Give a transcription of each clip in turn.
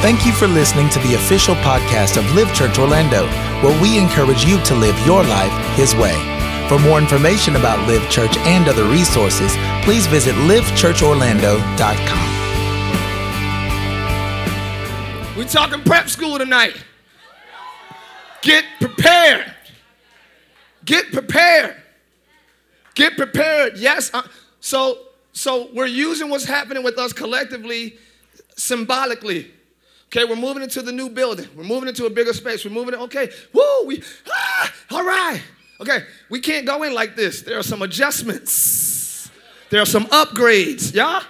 Thank you for listening to the official podcast of Live Church Orlando, where we encourage you to live your life His way. For more information about Live Church and other resources, please visit livechurchorlando.com. We're talking prep school tonight. Get prepared. Get prepared. Get prepared. Yes. Uh, so, so we're using what's happening with us collectively, symbolically. Okay, we're moving into the new building. We're moving into a bigger space. We're moving. It, Okay, woo, we, ah, all right. Okay, we can't go in like this. There are some adjustments. There are some upgrades. Yeah.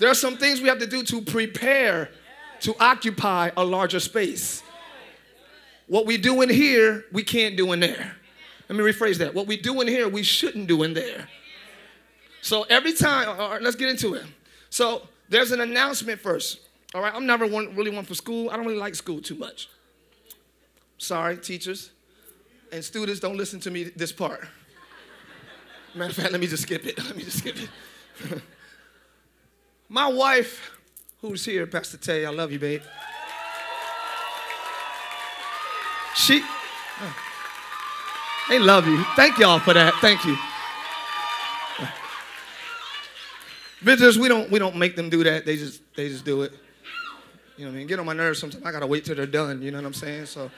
There are some things we have to do to prepare to occupy a larger space. What we do in here, we can't do in there. Let me rephrase that. What we do in here, we shouldn't do in there. So every time, all right, let's get into it. So there's an announcement first. All right, I'm never one, really one for school. I don't really like school too much. Sorry, teachers and students, don't listen to me this part. Matter of fact, let me just skip it. Let me just skip it. My wife, who's here, Pastor Tay, I love you, babe. She, oh, they love you. Thank y'all for that. Thank you. Visitors, we don't we don't make them do that. They just they just do it. You know what I mean? Get on my nerves sometimes. I gotta wait till they're done. You know what I'm saying? So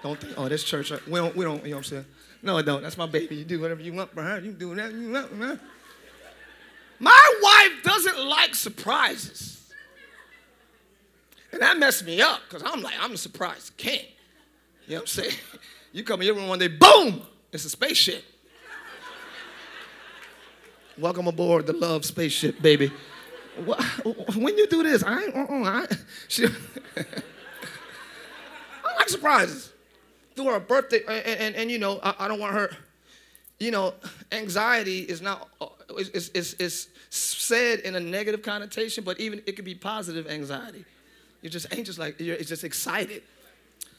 don't think, oh, this church, uh, we don't, we don't, you know what I'm saying? No, I don't. That's my baby. You do whatever you want for her. You do whatever you want, man. My wife doesn't like surprises. And that messed me up because I'm like, I'm a surprise king. You know what I'm saying? You come room one day, boom, it's a spaceship. Welcome aboard the love spaceship, baby. When you do this, I ain't, uh-uh, I, she, I like surprises. Through her birthday, and, and, and you know, I, I, don't want her, you know, anxiety is not, it's, it's, it's said in a negative connotation, but even it could be positive anxiety. You're just anxious, like, you're just excited.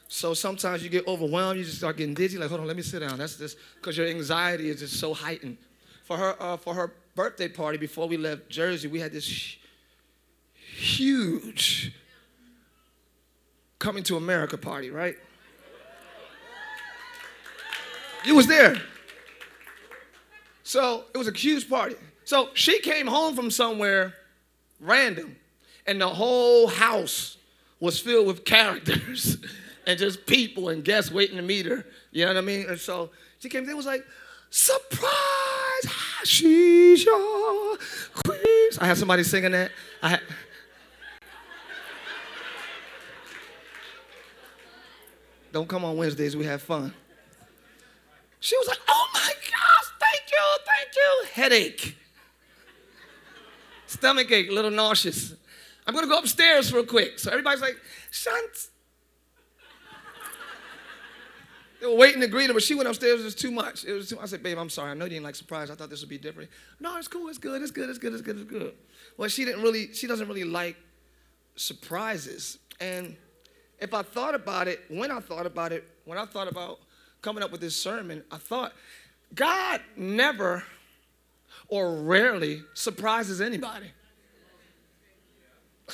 So sometimes you get overwhelmed, you just start getting dizzy, like, hold on, let me sit down. That's just because your anxiety is just so heightened. For her, uh, for her birthday party, before we left Jersey, we had this huge coming to America party, right? You was there. So it was a huge party. So she came home from somewhere random, and the whole house was filled with characters and just people and guests waiting to meet her. You know what I mean? And so she came there was like, surprise, she's your queen. I had somebody singing that. I had, Don't come on Wednesdays, we have fun. She was like, oh my gosh, thank you, thank you. Headache. Stomach ache, a little nauseous. I'm gonna go upstairs real quick. So everybody's like, Shunt. They were waiting to greet her, but she went upstairs. It was too much. It was too, I said, babe, I'm sorry. I know you didn't like surprise. I thought this would be different. No, it's cool. It's good. It's good. It's good. It's good. It's good. Well, she didn't really, she doesn't really like surprises. And if I thought about it, when I thought about it, when I thought about coming up with this sermon, I thought, God never or rarely surprises anybody.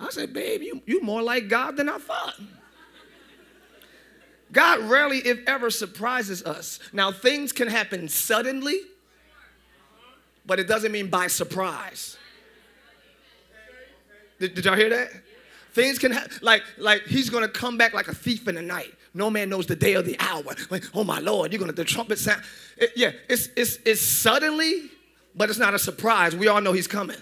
I said, babe, you, you more like God than I thought. God rarely, if ever, surprises us. Now, things can happen suddenly, but it doesn't mean by surprise. Did, did y'all hear that? Things can happen, like, like he's gonna come back like a thief in the night. No man knows the day or the hour. Like, oh my Lord, you're gonna the trumpet sound. It, yeah, it's it's it's suddenly, but it's not a surprise. We all know he's coming. Uh,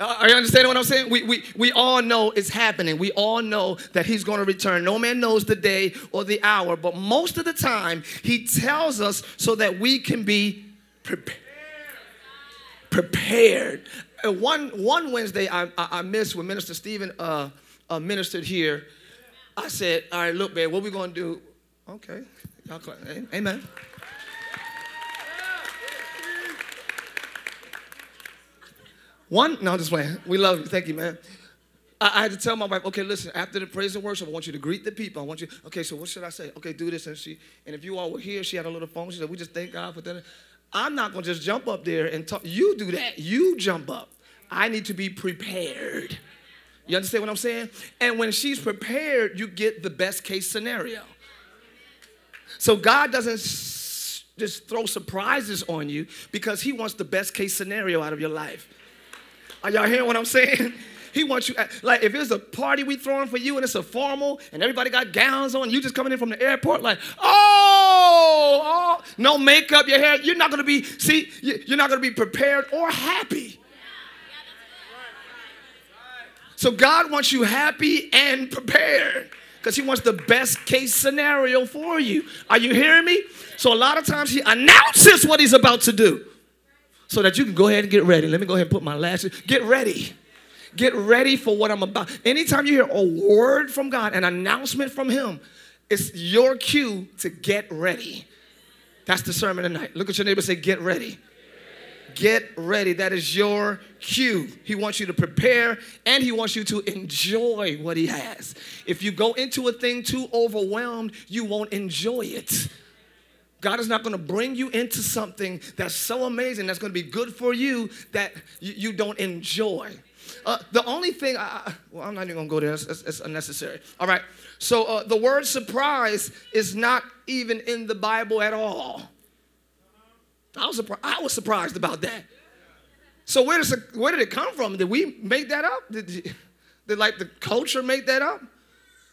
are you understanding what I'm saying? We, we, we all know it's happening. We all know that he's going to return. No man knows the day or the hour, but most of the time, he tells us so that we can be prepared. Prepared. Uh, one, one Wednesday I, I, I, missed when Minister Stephen uh, uh, ministered here. I said, All right, look, man, what we going to do? Okay. Amen. One, no, just playing. We love you. Thank you, man. I, I, had to tell my wife, okay, listen, after the praise and worship, I want you to greet the people. I want you, okay, so what should I say? Okay, do this. And she, and if you all were here, she had a little phone. She said, we just thank God for that. I'm not gonna just jump up there and talk. You do that. You jump up. I need to be prepared. You understand what I'm saying? And when she's prepared, you get the best case scenario. So God doesn't just throw surprises on you because He wants the best case scenario out of your life. Are y'all hearing what I'm saying? He wants you, like, if it's a party we throwing for you and it's a formal and everybody got gowns on, you just coming in from the airport, like, oh, oh no makeup, your hair, you're not gonna be, see, you're not gonna be prepared or happy. So God wants you happy and prepared because He wants the best case scenario for you. Are you hearing me? So a lot of times He announces what He's about to do so that you can go ahead and get ready. Let me go ahead and put my lashes. Get ready. Get ready for what I'm about. Anytime you hear a word from God, an announcement from Him, it's your cue to get ready. That's the sermon tonight. Look at your neighbor say, Get ready. Get ready. That is your cue. He wants you to prepare and he wants you to enjoy what he has. If you go into a thing too overwhelmed, you won't enjoy it. God is not going to bring you into something that's so amazing, that's going to be good for you that you, you don't enjoy. Uh, the only thing, I, well, I'm not even going to go there, it's, unnecessary. All right, so uh, the word surprise is not even in the Bible at all. I was, surprised, I was surprised about that. So where, does where did it come from? Did we make that up? Did, did like the culture make that up?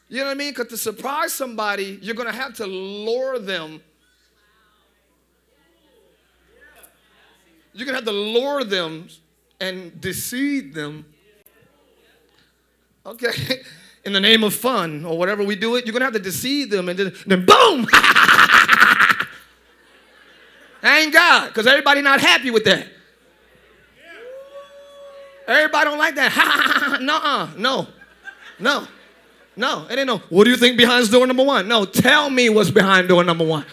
You know what I mean? Because to surprise somebody, you're going to have to lure them. You're going to have to lure them and deceive them. Okay? In the name of fun or whatever we do it, you're going to have to deceive them and then, then boom! ain't God, because everybody not happy with that. Everybody don't like that. Nuh-uh. No. No. No. It ain't no. What do you think behind door number one? No. Tell me what's behind door number one.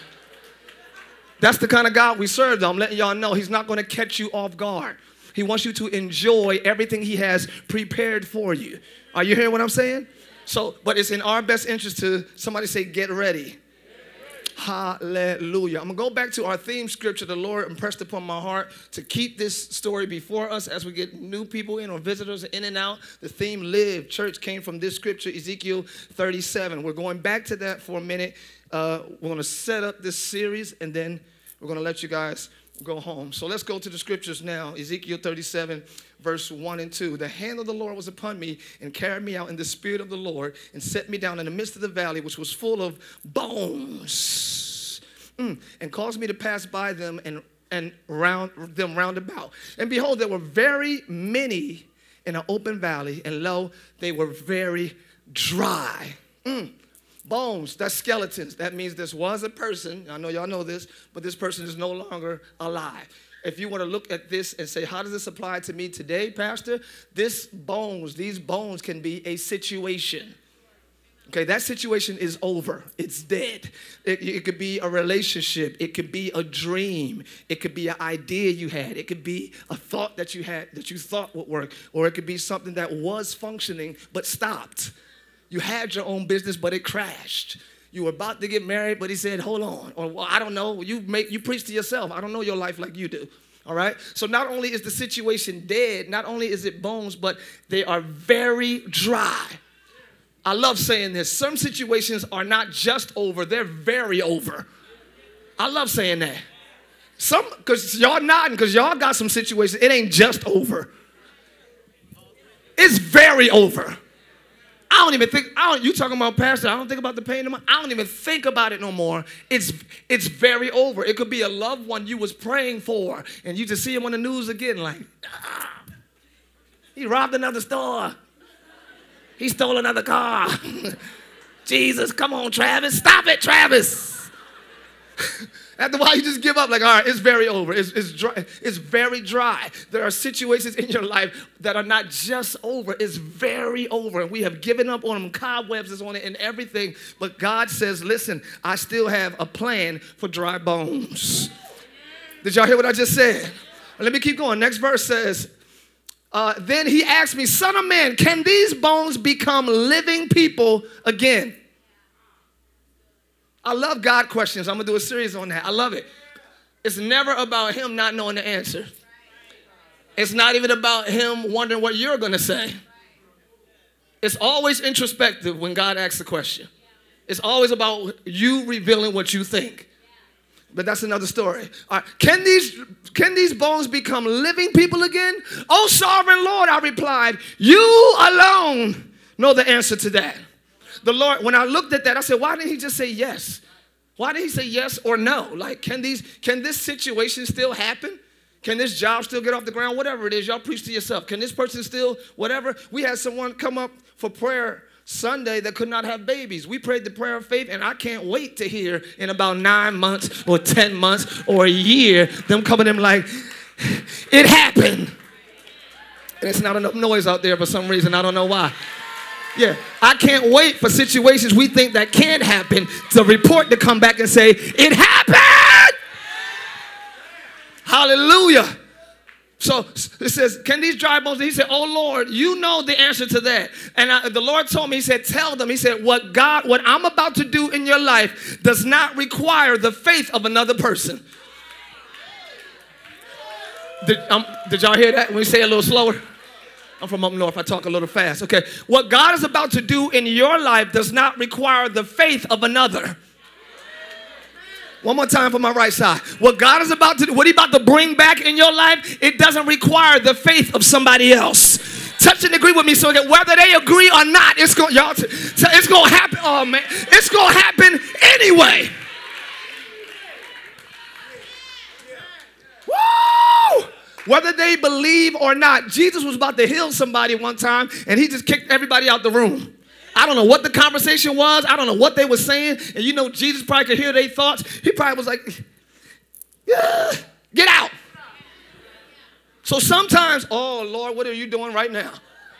That's the kind of God we serve. Though. I'm letting y'all know He's not going to catch you off guard. He wants you to enjoy everything He has prepared for you. Are you hearing what I'm saying? So, but it's in our best interest to somebody say, get ready. Hallelujah. I'm going to go back to our theme scripture. The Lord impressed upon my heart to keep this story before us as we get new people in or visitors in and out. The theme live church came from this scripture, Ezekiel 37. We're going back to that for a minute. Uh, we're going to set up this series and then we're going to let you guys go home. So let's go to the scriptures now. Ezekiel 37, verse 1 and 2. The hand of the Lord was upon me and carried me out in the spirit of the Lord and set me down in the midst of the valley, which was full of bones, mm, and caused me to pass by them and, and round them round about. And behold, there were very many in an open valley, and lo, they were very dry. Mm. Bones, that's skeletons. That means this was a person. I know y'all know this, but this person is no longer alive. If you want to look at this and say, how does this apply to me today, Pastor? This bones, these bones can be a situation. Okay, that situation is over. It's dead. It, it, could be a relationship. It could be a dream. It could be an idea you had. It could be a thought that you had that you thought would work. Or it could be something that was functioning but stopped. You had your own business, but it crashed. You were about to get married, but he said, hold on. Or well, I don't know. You make you preach to yourself. I don't know your life like you do. All right? So not only is the situation dead, not only is it bones, but they are very dry. I love saying this. Some situations are not just over, they're very over. I love saying that. Some, because y'all nodding, because y'all got some situations, it ain't just over. It's very over. I don't even think, I don't, you talking about pastor, I don't think about the pain no more. I don't even think about it no more. It's, it's very over. It could be a loved one you was praying for, and you just see him on the news again like, ah, he robbed another store. He stole another car. Jesus, come on, Travis. Stop it, Travis. After a while, you just give up, like, all right, it's very over. It's, it's, dry. it's very dry. There are situations in your life that are not just over, it's very over. And we have given up on them, cobwebs is on it, and everything. But God says, listen, I still have a plan for dry bones. Did y'all hear what I just said? Let me keep going. Next verse says, uh, then he asked me, Son of man, can these bones become living people again? I love God questions. I'm gonna do a series on that. I love it. it's never about him not knowing the answer. It's not even about him wondering what you're going to say. It's always introspective when God asks a question. It's always about you revealing what you think. But that's another story. Can these can these bones become living people again? Oh, sovereign Lord, I replied, you alone know the answer to that. The Lord, when I looked at that, I said, why didn't he just say yes? Why did he say yes or no? Like, can these can this situation still happen? Can this job still get off the ground? Whatever it is, y'all preach to yourself. Can this person still, whatever? We had someone come up for prayer Sunday that could not have babies. We prayed the prayer of faith, and I can't wait to hear in about nine months or 10 months or a year them coming in like, it happened. And it's not enough noise out there for some reason. I don't know why. Yeah, I can't wait for situations we think that can't happen to report to come back and say, it happened. Hallelujah. So it says, Can these dry bones? He said, Oh Lord, you know the answer to that. And I, the Lord told me, He said, Tell them, He said, What God, what I'm about to do in your life does not require the faith of another person. Did, um, did y'all hear that? When we say a little slower? I'm from up north. I talk a little fast. Okay. What God is about to do in your life does not require the faith of another. One more time for my right side. What God is about to do, what He about to bring back in your life, it doesn't require the faith of somebody else. Touch and agree with me so that whether they agree or not, it's going y'all t- t- it's gonna happen. Oh man, it's gonna happen anyway. Woo! Whether they believe or not, Jesus was about to heal somebody one time, and he just kicked everybody out the room. I don't know what the conversation was. I don't know what they were saying. And you know, Jesus probably could hear their thoughts. He probably was like, yeah, get out. So sometimes, oh Lord, what are you doing right now?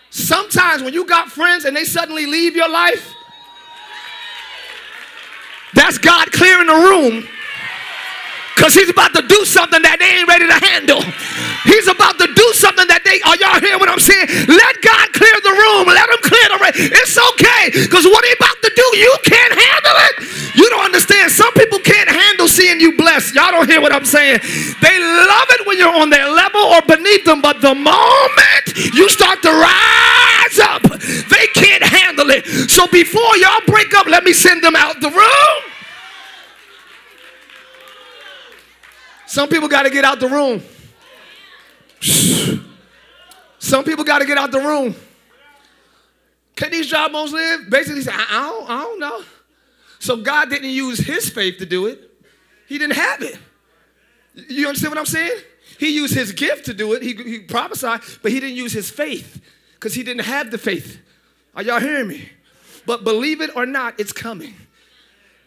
Sometimes when you got friends and they suddenly leave your life, that's God clearing the room because he's about to do something that they ain't ready to handle. He's about to do something that they, are y'all hear what I'm saying? Let God clear the room. Let him clear the room. It's okay because what he's about to do, you can't handle it. You don't understand. Some people can't handle seeing you blessed. Y'all don't hear what I'm saying. They love it when you're on their level or beneath them, but the moment you start to rise up, they can't handle it. So before y'all break up, let me send them out the room. Some people got to get out the room. Some people got to get out the room. Can these dry bones live? Basically, said, I, I, don't, I don't know. So God didn't use his faith to do it. He didn't have it. You understand what I'm saying? He used his gift to do it. He, he prophesied, but he didn't use his faith because he didn't have the faith. Are y'all hearing me? But believe it or not, it's coming.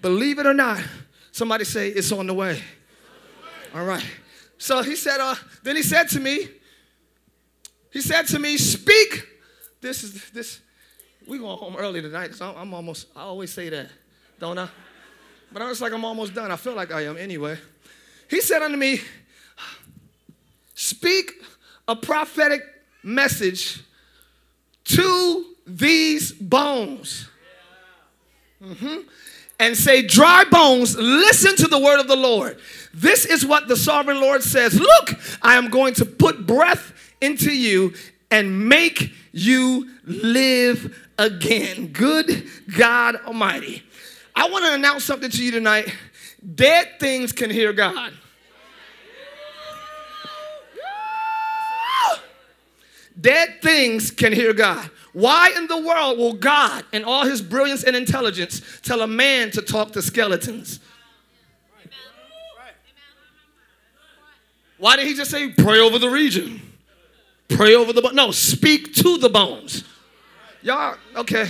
Believe it or not, somebody say it's on the way. All right. So he said, uh, then he said to me, he said to me, speak. This is this. We going home early tonight, so I'm almost, I always say that, don't I? But I'm just like I'm almost done. I feel like I am anyway. He said unto me, Speak a prophetic message to these bones. Mm-hmm. And say, Dry bones, listen to the word of the Lord. This is what the sovereign Lord says Look, I am going to put breath into you and make you live again. Good God Almighty. I want to announce something to you tonight. Dead things can hear God. Dead things can hear God. Why in the world will God, in all his brilliance and intelligence, tell a man to talk to skeletons? Why did he just say, pray over the region? Pray over the, no, speak to the bones. Y'all, okay.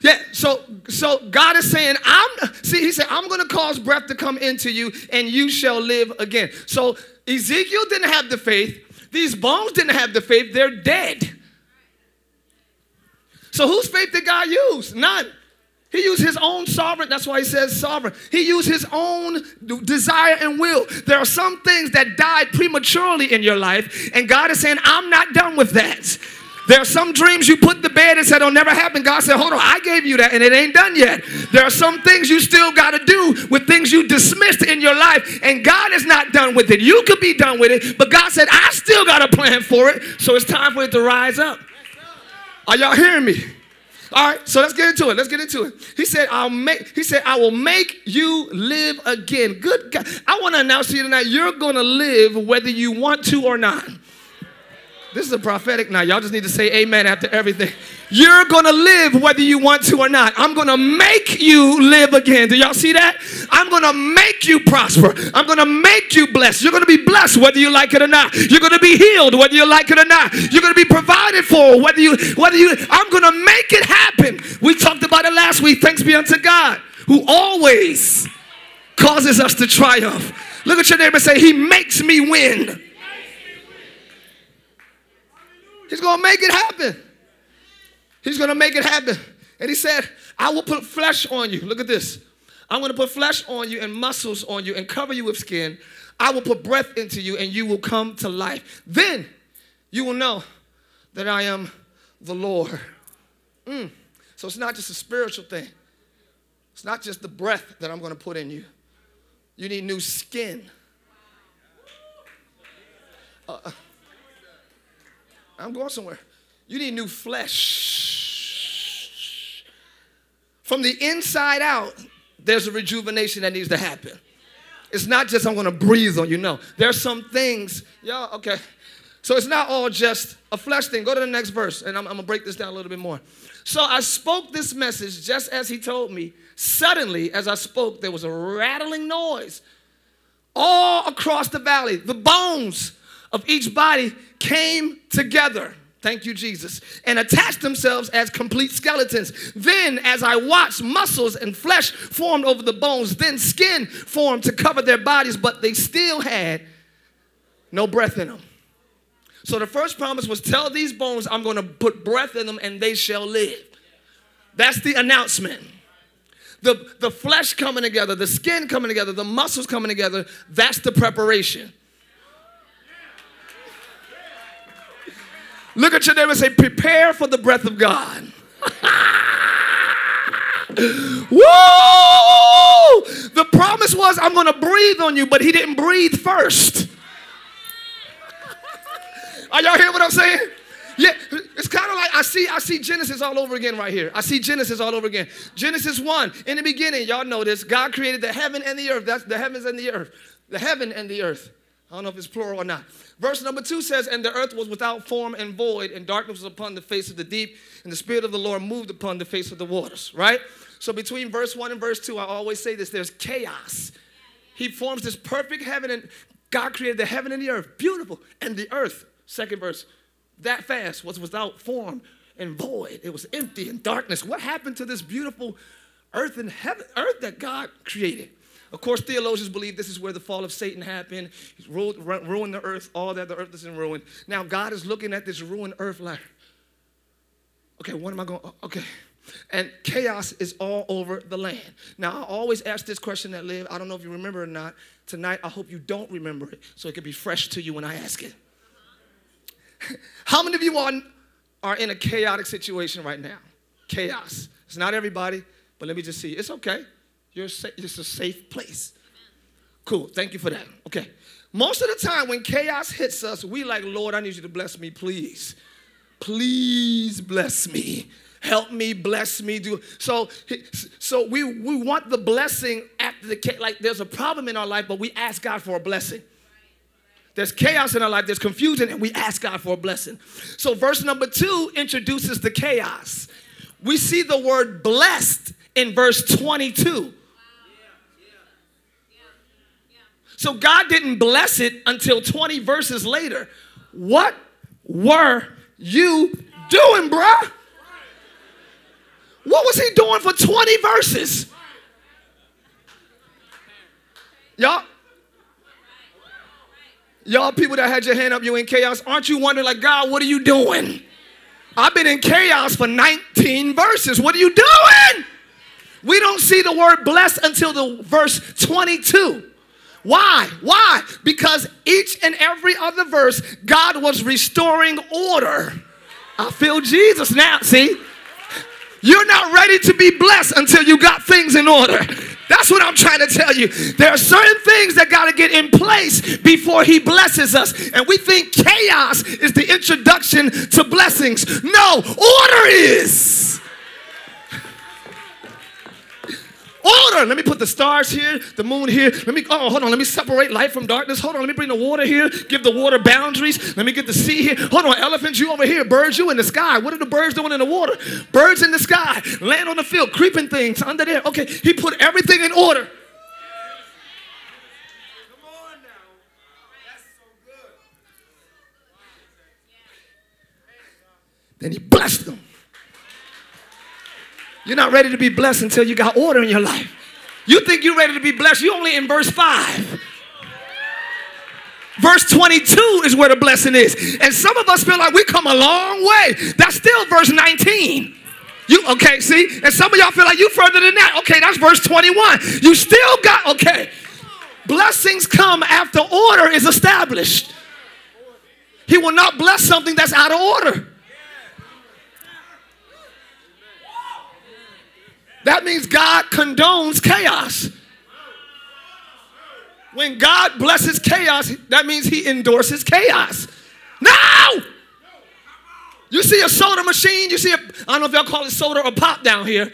Yeah, so so God is saying, I'm see, he said, I'm gonna cause breath to come into you, and you shall live again. So Ezekiel didn't have the faith, these bones didn't have the faith, they're dead. So whose faith did God use? None. He used his own sovereign, that's why he says sovereign. He used his own desire and will. There are some things that died prematurely in your life, and God is saying, I'm not done with that. There are some dreams you put to bed and said, it'll never happen. God said, hold on, I gave you that and it ain't done yet. There are some things you still got to do with things you dismissed in your life, and God is not done with it. You could be done with it, but God said, I still got a plan for it, so it's time for it to rise up. Are y'all hearing me? All right, so let's get into it. Let's get into it. He said, I'll make, he said, I will make you live again. Good God. I want to announce to you tonight, you're gonna live whether you want to or not. This is a prophetic night. Y'all just need to say amen after everything. You're gonna live whether you want to or not. I'm gonna make you live again. Do y'all see that? I'm gonna make you prosper. I'm gonna make you blessed. You're gonna be blessed whether you like it or not. You're gonna be healed whether you like it or not. You're gonna be provided for whether you whether you I'm gonna make it happen. We talked about it last week. Thanks be unto God who always causes us to triumph. Look at your neighbor and say, He makes me win. He's going to make it happen. He's going to make it happen. And he said, I will put flesh on you. Look at this. I'm going to put flesh on you and muscles on you and cover you with skin. I will put breath into you and you will come to life. Then you will know that I am the Lord. Mm. So it's not just a spiritual thing, it's not just the breath that I'm going to put in you. You need new skin. Uh, I'm going somewhere. You need new flesh. From the inside out, there's a rejuvenation that needs to happen. It's not just I'm gonna breathe on you. No, there's some things, y'all, okay. So it's not all just a flesh thing. Go to the next verse, and I'm, I'm, gonna break this down a little bit more. So I spoke this message just as he told me. Suddenly, as I spoke, there was a rattling noise all across the valley. The bones of each body came together. Thank you, Jesus. And attached themselves as complete skeletons. Then, as I watched, muscles and flesh formed over the bones. Then, skin formed to cover their bodies, but they still had no breath in them. So, the first promise was tell these bones, I'm going to put breath in them and they shall live. That's the announcement. The, the flesh coming together, the skin coming together, the muscles coming together, that's the preparation. Look at your neighbor and say, prepare for the breath of God. Woo! The promise was, I'm going to breathe on you, but he didn't breathe first. Are y'all hear what I'm saying? Yeah, it's kind of like I see I see Genesis all over again right here. I see Genesis all over again. Genesis 1, in the beginning, y'all know this, God created the heaven and the earth. That's the heavens and the earth. The heaven and the earth. I don't know if it's plural or not. Verse number two says, And the earth was without form and void, and darkness was upon the face of the deep, and the Spirit of the Lord moved upon the face of the waters, right? So between verse one and verse two, I always say this there's chaos. He forms this perfect heaven, and God created the heaven and the earth, beautiful. And the earth, second verse, that fast was without form and void. It was empty and darkness. What happened to this beautiful earth and heaven, earth that God created? Of course, theologians believe this is where the fall of Satan happened. He's ruined, ruined the earth, all that the earth is in ruin. Now, God is looking at this ruined earth like, okay, what am I going, okay. And chaos is all over the land. Now, I always ask this question that live. I don't know if you remember or not. Tonight, I hope you don't remember it so it can be fresh to you when I ask it. How many of you are, are in a chaotic situation right now? Chaos. It's not everybody, but let me just see. It's okay. You're sa- it's a safe place. Cool. Thank you for that. Okay. Most of the time when chaos hits us, we like, Lord, I need you to bless me, please. Please bless me. Help me, bless me. Do so. So we we want the blessing after the like. There's a problem in our life, but we ask God for a blessing. There's chaos in our life. There's confusion, and we ask God for a blessing. So verse number two introduces the chaos. We see the word blessed in verse 22. So God didn't bless it until 20 verses later. What were you doing, bruh? What was he doing for 20 verses? Y'all, y'all people that had your hand up, you in chaos, aren't you wondering, like, God, what are you doing? I've been in chaos for 19 verses. What are you doing? We don't see the word blessed until the verse 22. Why? Why? Because each and every other verse, God was restoring order. I feel Jesus now. See? You're not ready to be blessed until you got things in order. That's what I'm trying to tell you. There are certain things that got to get in place before He blesses us. And we think chaos is the introduction to blessings. No, order is. Order. Let me put the stars here, the moon here. Let me, oh, hold on. Let me separate light from darkness. Hold on. Let me bring the water here. Give the water boundaries. Let me get the sea here. Hold on. Elephants, you over here. Birds, you in the sky. What are the birds doing in the water? Birds in the sky. Land on the field. Creeping things under there. Okay. He put everything in order. Then he blessed them. You're not ready to be blessed until you got order in your life. You think you're ready to be blessed, you're only in verse 5. Verse 22 is where the blessing is. And some of us feel like we come a long way. That's still verse 19. You okay, see? And some of y'all feel like you further than that. Okay, that's verse 21. You still got okay. Blessings come after order is established. He will not bless something that's out of order. That means God condones chaos. When God blesses chaos, that means He endorses chaos. No! You see a soda machine, you see a, I don't know if y'all call it soda or pop down here.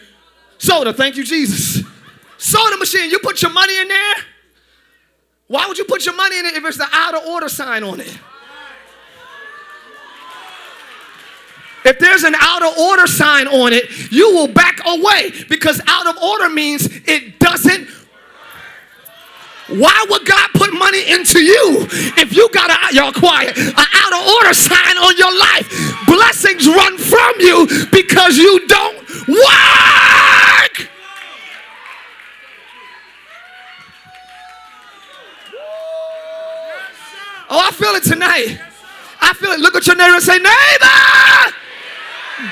Soda, thank you, Jesus. Soda machine, you put your money in there. Why would you put your money in it if it's the out of order sign on it? If there's an out of order sign on it, you will back away because out of order means it doesn't. Why would God put money into you if you got a y'all quiet an out of order sign on your life? Blessings run from you because you don't work. Oh, I feel it tonight. I feel it. Look at your neighbor and say, neighbor.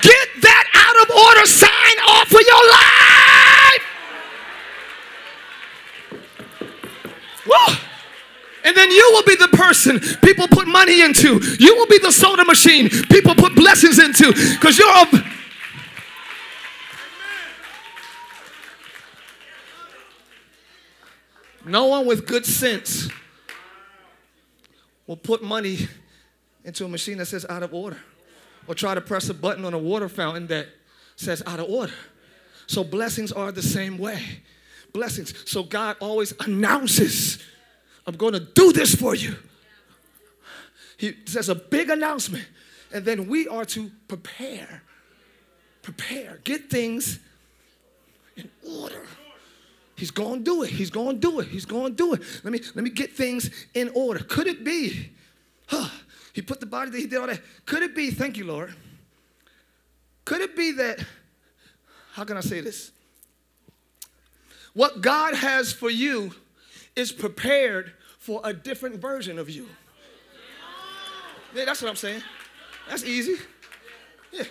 Get that out of order sign off of your life. Whoa. And then you will be the person people put money into. You will be the soda machine people put blessings into because you're a. No one with good sense will put money into a machine that says out of order or try to press a button on a water fountain that says out of order. So blessings are the same way. Blessings. So God always announces, I'm going to do this for you. He says a big announcement, and then we are to prepare. Prepare. Get things in order. He's going to do it. He's going to do it. He's going to do it. Let me let me get things in order. Could it be? Huh, he put the body that he did all that. Could it be, thank you, Lord? Could it be that, how can I say this? What God has for you is prepared for a different version of you. Yeah, that's what I'm saying. That's easy. Yeah.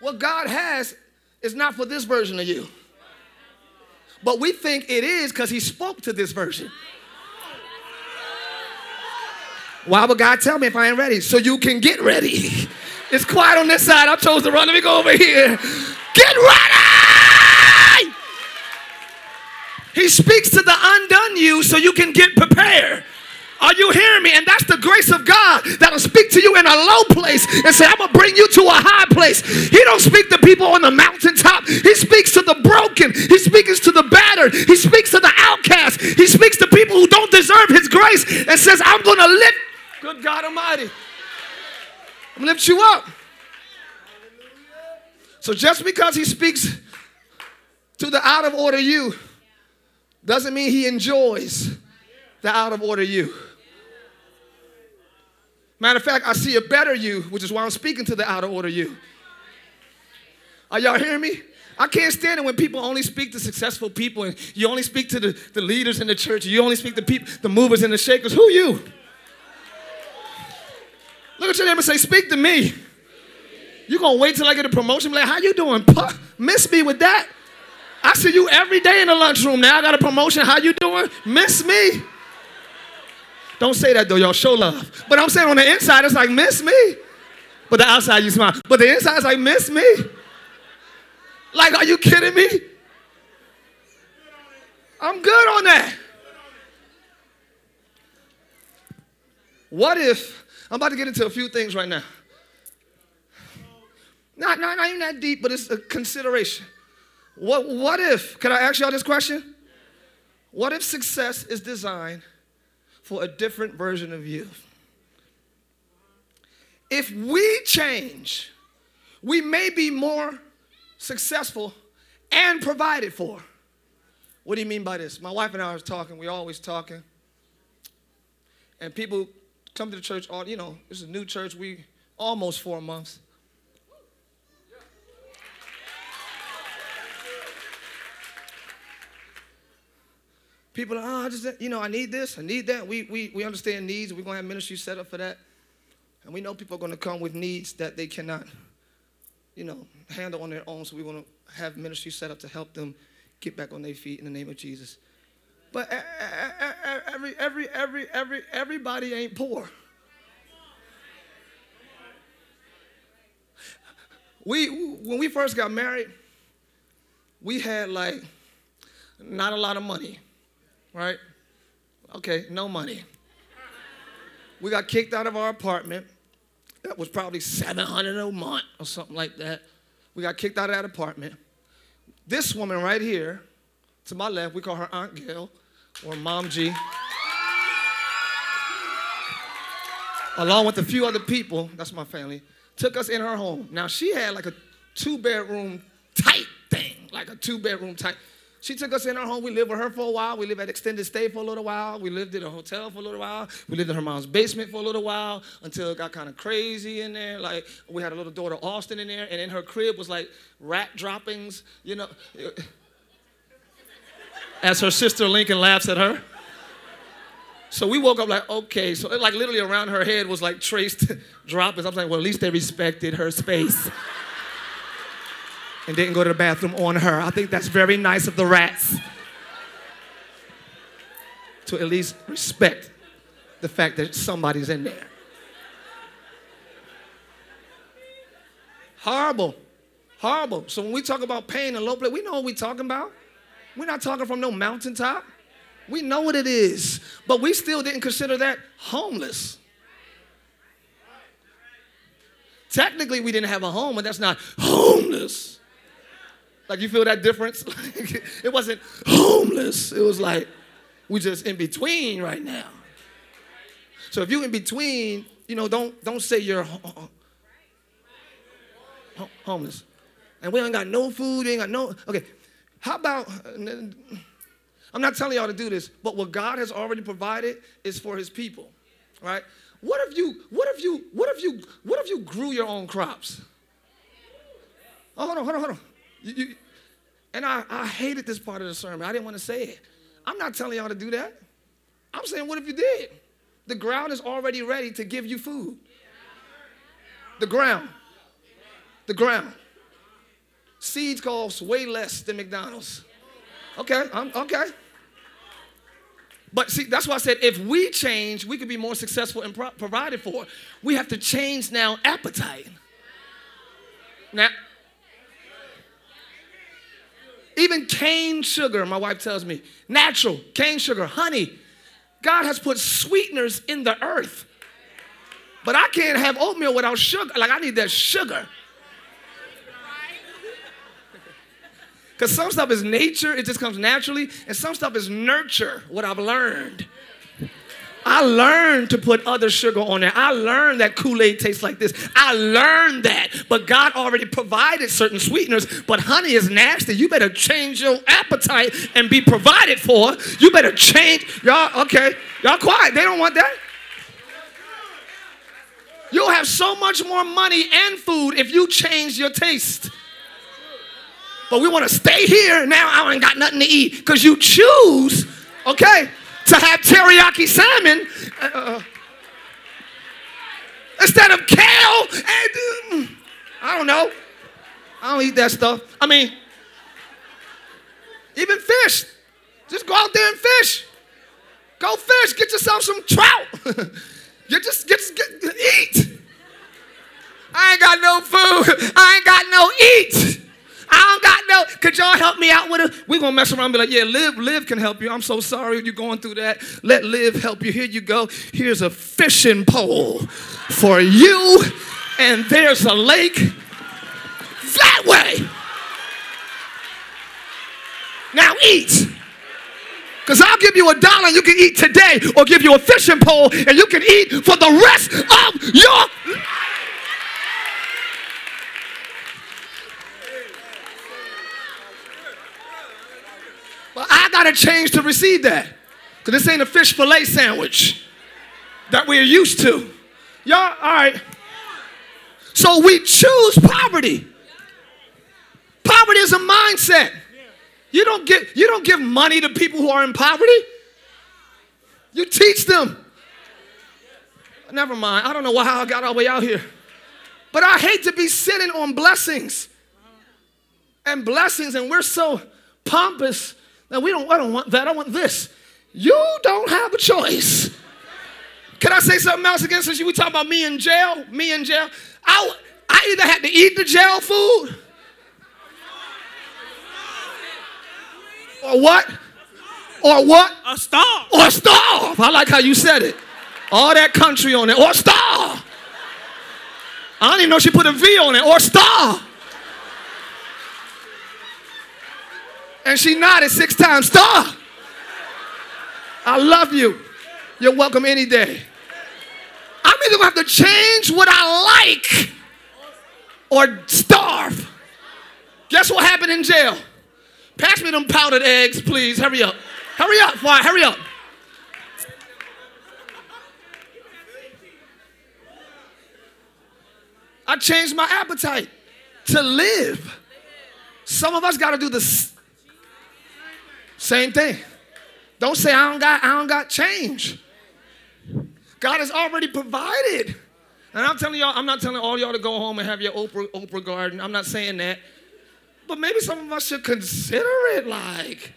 What God has is not for this version of you. But we think it is because he spoke to this version. Why would God tell me if I ain't ready? So you can get ready. It's quiet on this side. I chose to run. Let me go over here. Get ready! He speaks to the undone you so you can get prepared. Are you hearing me? And that's the grace of God that'll speak to you in a low place and say, I'm gonna bring you to a high place. He don't speak to people on the mountaintop. He speaks to the broken. He speaks to the battered. He speaks to the outcast. He speaks to people who don't deserve his grace and says, I'm gonna lift Good God Almighty. I'm lift you up. So just because he speaks to the out of order you doesn't mean he enjoys the out of order you. Matter of fact, I see a better you, which is why I'm speaking to the out of order you. Are y'all hearing me? I can't stand it when people only speak to successful people and you only speak to the, the leaders in the church, you only speak to people, the movers and the shakers. Who you? Look at your neighbor and say, Speak to me. You gonna wait till I get a promotion? Like, how you doing? Puh, miss me with that? I see you every day in the lunchroom. Now I got a promotion. How you doing? Miss me? Don't say that though, y'all. Show love. But I'm saying on the inside, it's like, miss me. But the outside you smile. But the inside's like, miss me? Like, are you kidding me? I'm good on that. What if, I'm about to get into a few things right now. Not, not, not even that deep, but it's a consideration. What, what if, can I ask y'all this question? What if success is designed for a different version of you? If we change, we may be more successful and provided for. What do you mean by this? My wife and I are talking, we're always talking. And people come to the church, all you know, is a new church, we almost four months. People are, oh, I just, you know, I need this, I need that. We, we, we understand needs, we're going to have ministry set up for that. And we know people are going to come with needs that they cannot, you know, handle on their own. So we're going to have ministry set up to help them get back on their feet in the name of Jesus. But every, every, every, every, everybody ain't poor. We, when we first got married, we had like not a lot of money, right? Okay, no money. We got kicked out of our apartment. That was probably 700 a month or something like that. We got kicked out of that apartment. This woman right here, to my left, we call her Aunt Gail or Mom G. Along with a few other people, that's my family, took us in her home. Now she had like a two bedroom tight thing, like a two bedroom tight. She took us in her home. We lived with her for a while. We lived at extended stay for a little while. We lived in a hotel for a little while. We lived in her mom's basement for a little while until it got kind of crazy in there. Like we had a little daughter Austin in there, and in her crib was like rat droppings, you know. As her sister Lincoln laughs at her. So we woke up like, okay. So like literally around her head was like traced droppings. I'm like, well, at least they respected her space and didn't go to the bathroom on her. I think that's very nice of the rats to at least respect the fact that somebody's in there. Horrible. Horrible. So when we talk about pain and low blood, we know what we're talking about. We're not talking from no mountaintop. We know what it is. But we still didn't consider that homeless. Technically, we didn't have a home, but that's not homeless. Like you feel that difference? it wasn't homeless. It was like we just in between right now. So if you in between, you know, don't don't say you're homeless. And we ain't got no food, ain't got no okay. How about uh, I'm not telling y'all to do this, but what God has already provided is for his people. Right? What if you what if you what if you what if you grew your own crops? Oh, hold on, hold on, hold on. You, you, and I, I hated this part of the sermon. I didn't want to say it. I'm not telling y'all to do that. I'm saying, what if you did? The ground is already ready to give you food. The ground. The ground. Seeds cost way less than McDonald's. Okay, I'm, okay. But see, that's why I said if we change, we could be more successful and pro- provided for. We have to change now appetite. Now, even cane sugar, my wife tells me, natural cane sugar, honey. God has put sweeteners in the earth. But I can't have oatmeal without sugar. Like, I need that sugar. Because some stuff is nature, it just comes naturally, and some stuff is nurture, what I've learned. I learned to put other sugar on there. I learned that Kool Aid tastes like this. I learned that. But God already provided certain sweeteners. But honey is nasty. You better change your appetite and be provided for. You better change. Y'all, okay. Y'all quiet. They don't want that. You'll have so much more money and food if you change your taste. But we want to stay here. Now I ain't got nothing to eat because you choose, okay? to have teriyaki salmon uh, uh, instead of kale and uh, I don't know. I don't eat that stuff. I mean, even fish. Just go out there and fish. Go fish. Get yourself some trout. you just get, get eat. I ain't got no food. I ain't got no eat. I don't got no. Could y'all help me out with it? We're gonna mess around and be like, yeah, live, live can help you. I'm so sorry you're going through that. Let live help you. Here you go. Here's a fishing pole for you, and there's a lake that way. Now eat. Because I'll give you a dollar and you can eat today, or give you a fishing pole and you can eat for the rest of your life. But I got to change to receive that. Because this ain't a fish fillet sandwich that we're used to. Y'all, all right. So we choose poverty. Poverty is a mindset. You don't get you don't give money to people who are in poverty. You teach them. Never mind. I don't know how I got all the way out here. But I hate to be sitting on blessings and blessings, and we're so pompous that we don't, I don't want that. I want this. You don't have a choice. Can I say something else again since we talk about me in jail? Me in jail. I, I either had to eat the jail food or what? Or what? A star. Or starve. I like how you said it. All that country on it. Or starve. I don't even know she put a V on it. Or starve. And she nodded six times. Star. I love you. You're welcome any day. I'm either gonna have to change what I like or starve. Guess what happened in jail? Pass me them powdered eggs, please. Hurry up. Hurry up, fire. Hurry up. I changed my appetite to live. Some of us got to do the same thing. Don't say I don't got I don't got change. God has already provided. And I'm telling y'all, I'm not telling all y'all to go home and have your Oprah, Oprah garden. I'm not saying that. But maybe some of us should consider it like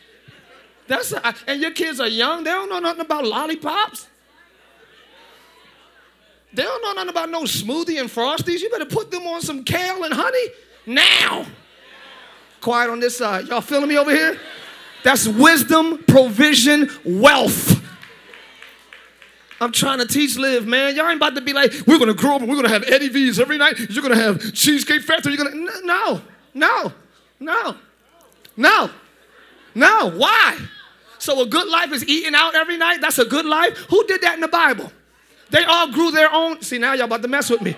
that's a, and your kids are young, they don't know nothing about lollipops. They don't know nothing about no smoothie and frosties. You better put them on some kale and honey now. Quiet on this side. Y'all feeling me over here? That's wisdom, provision, wealth. I'm trying to teach live, man. Y'all ain't about to be like, we're gonna grow up and we're gonna have Eddie V's every night. You're gonna have Cheesecake Factory. You're gonna no, no, no, no, no. Why? So a good life is eating out every night. That's a good life. Who did that in the Bible? They all grew their own. See now y'all about to mess with me.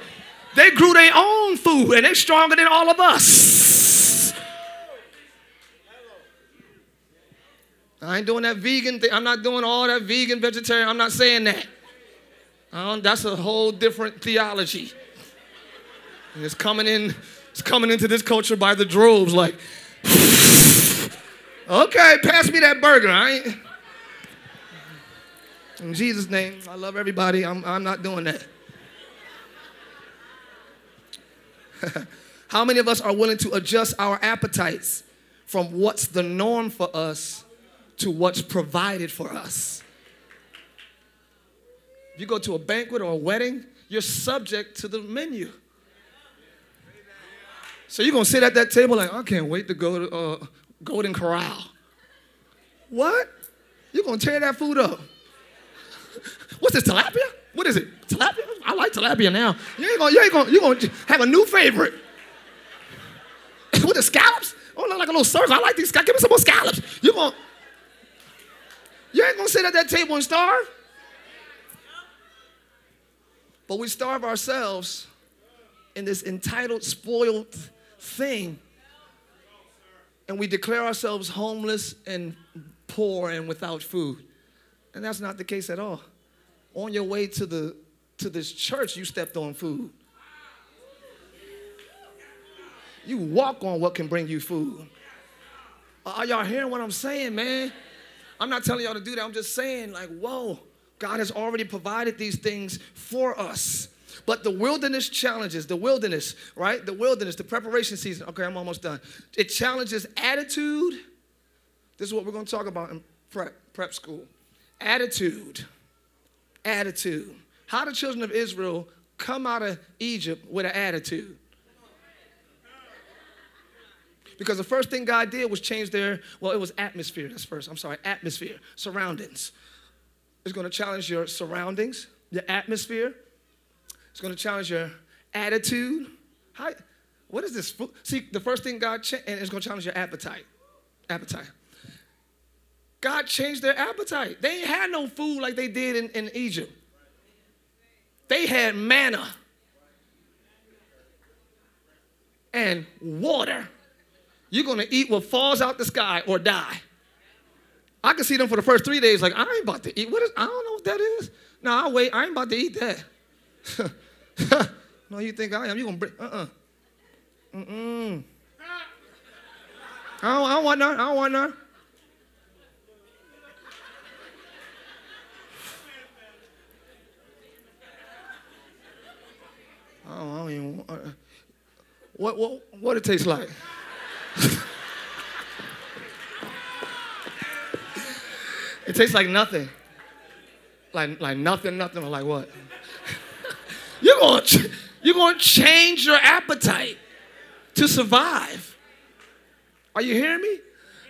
They grew their own food and they're stronger than all of us. I ain't doing that vegan thing. I'm not doing all that vegan, vegetarian. I'm not saying that. That's a whole different theology. And it's coming in, it's coming into this culture by the droves, like, okay, pass me that burger. I ain't. In Jesus' name, I love everybody. I'm, I'm not doing that. How many of us are willing to adjust our appetites from what's the norm for us to what's provided for us? If you go to a banquet or a wedding, you're subject to the menu. So you're gonna sit at that table like, I can't wait to go to uh, Golden Corral. What? You're gonna tear that food up. What's this, tilapia? What is it? Tilapia? I like tilapia now. You ain't gonna, you ain't gonna, you gonna have a new favorite. With the scallops? Oh, look like a little circle. I like these scallops. Give me some more scallops. You gonna, you ain't gonna sit at that table and starve. But we starve ourselves in this entitled, spoiled thing. And we declare ourselves homeless and poor and without food. And that's not the case at all. On your way to the to this church, you stepped on food. You walk on what can bring you food. Are y'all hearing what I'm saying, man? I'm not telling y'all to do that. I'm just saying, like, whoa, God has already provided these things for us. But the wilderness challenges, the wilderness, right? The wilderness, the preparation season. Okay, I'm almost done. It challenges attitude. This is what we're going to talk about in prep, prep school. Attitude. Attitude. How the children of Israel come out of Egypt with an attitude. Because the first thing God did was change their, well, it was atmosphere. That's first. I'm sorry, atmosphere, surroundings. It's going to challenge your surroundings, your atmosphere. It's going to challenge your attitude. How, what is this? See, the first thing God changed, and it's going to challenge your appetite. Appetite. God changed their appetite. They ain't had no food like they did in, in Egypt. They had manna and water. You're going to eat what falls out the sky or die. I can see them for the first three days, like, I ain't about to eat. What is, I don't know what that is. No, I'll wait. I ain't about to eat that. no, you think I am. You're going to bring, uh-uh. Mm-mm. I don't, I don't want none. I don't want none. I don't, I don't even. Uh, what, what, what it tastes like? It tastes like nothing. Like, like nothing, nothing, or like what? you're going you're going to change your appetite to survive. Are you hearing me?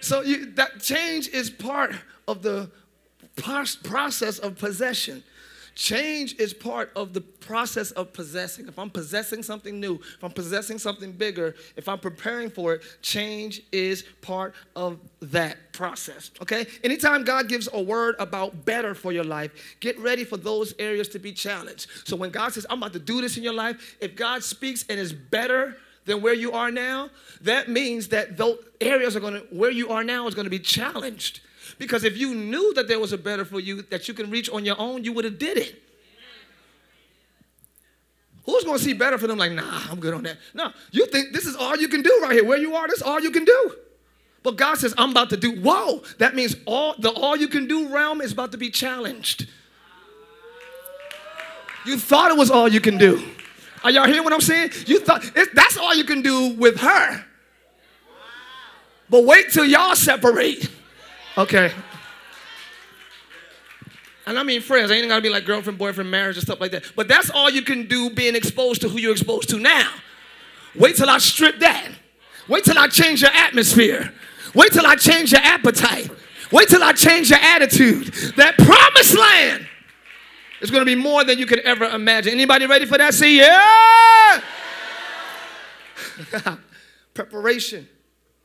So you, that change is part of the process of possession. Change is part of the process of possessing. If I'm possessing something new, if I'm possessing something bigger, if I'm preparing for it, change is part of that process. Okay? Anytime God gives a word about better for your life, get ready for those areas to be challenged. So when God says, I'm about to do this in your life, if God speaks and is better than where you are now, that means that those areas are going to, where you are now is going to be challenged. Because if you knew that there was a better for you that you can reach on your own, you would have did it. Who's going to see better for them? Like, nah, I'm good on that. No, you think this is all you can do right here. Where you are, this is all you can do. But God says, I'm about to do, whoa, that means all the all you can do realm is about to be challenged. You thought it was all you can do. Are y'all hearing what I'm saying? You thought that's all you can do with her. But wait till y'all separate. Okay. And I mean friends, I ain't gotta be like girlfriend, boyfriend, marriage, and stuff like that. But that's all you can do being exposed to who you're exposed to now. Wait till I strip that. Wait till I change your atmosphere. Wait till I change your appetite. Wait till I change your attitude. That promised land is gonna be more than you could ever imagine. Anybody ready for that? See, yeah! Preparation.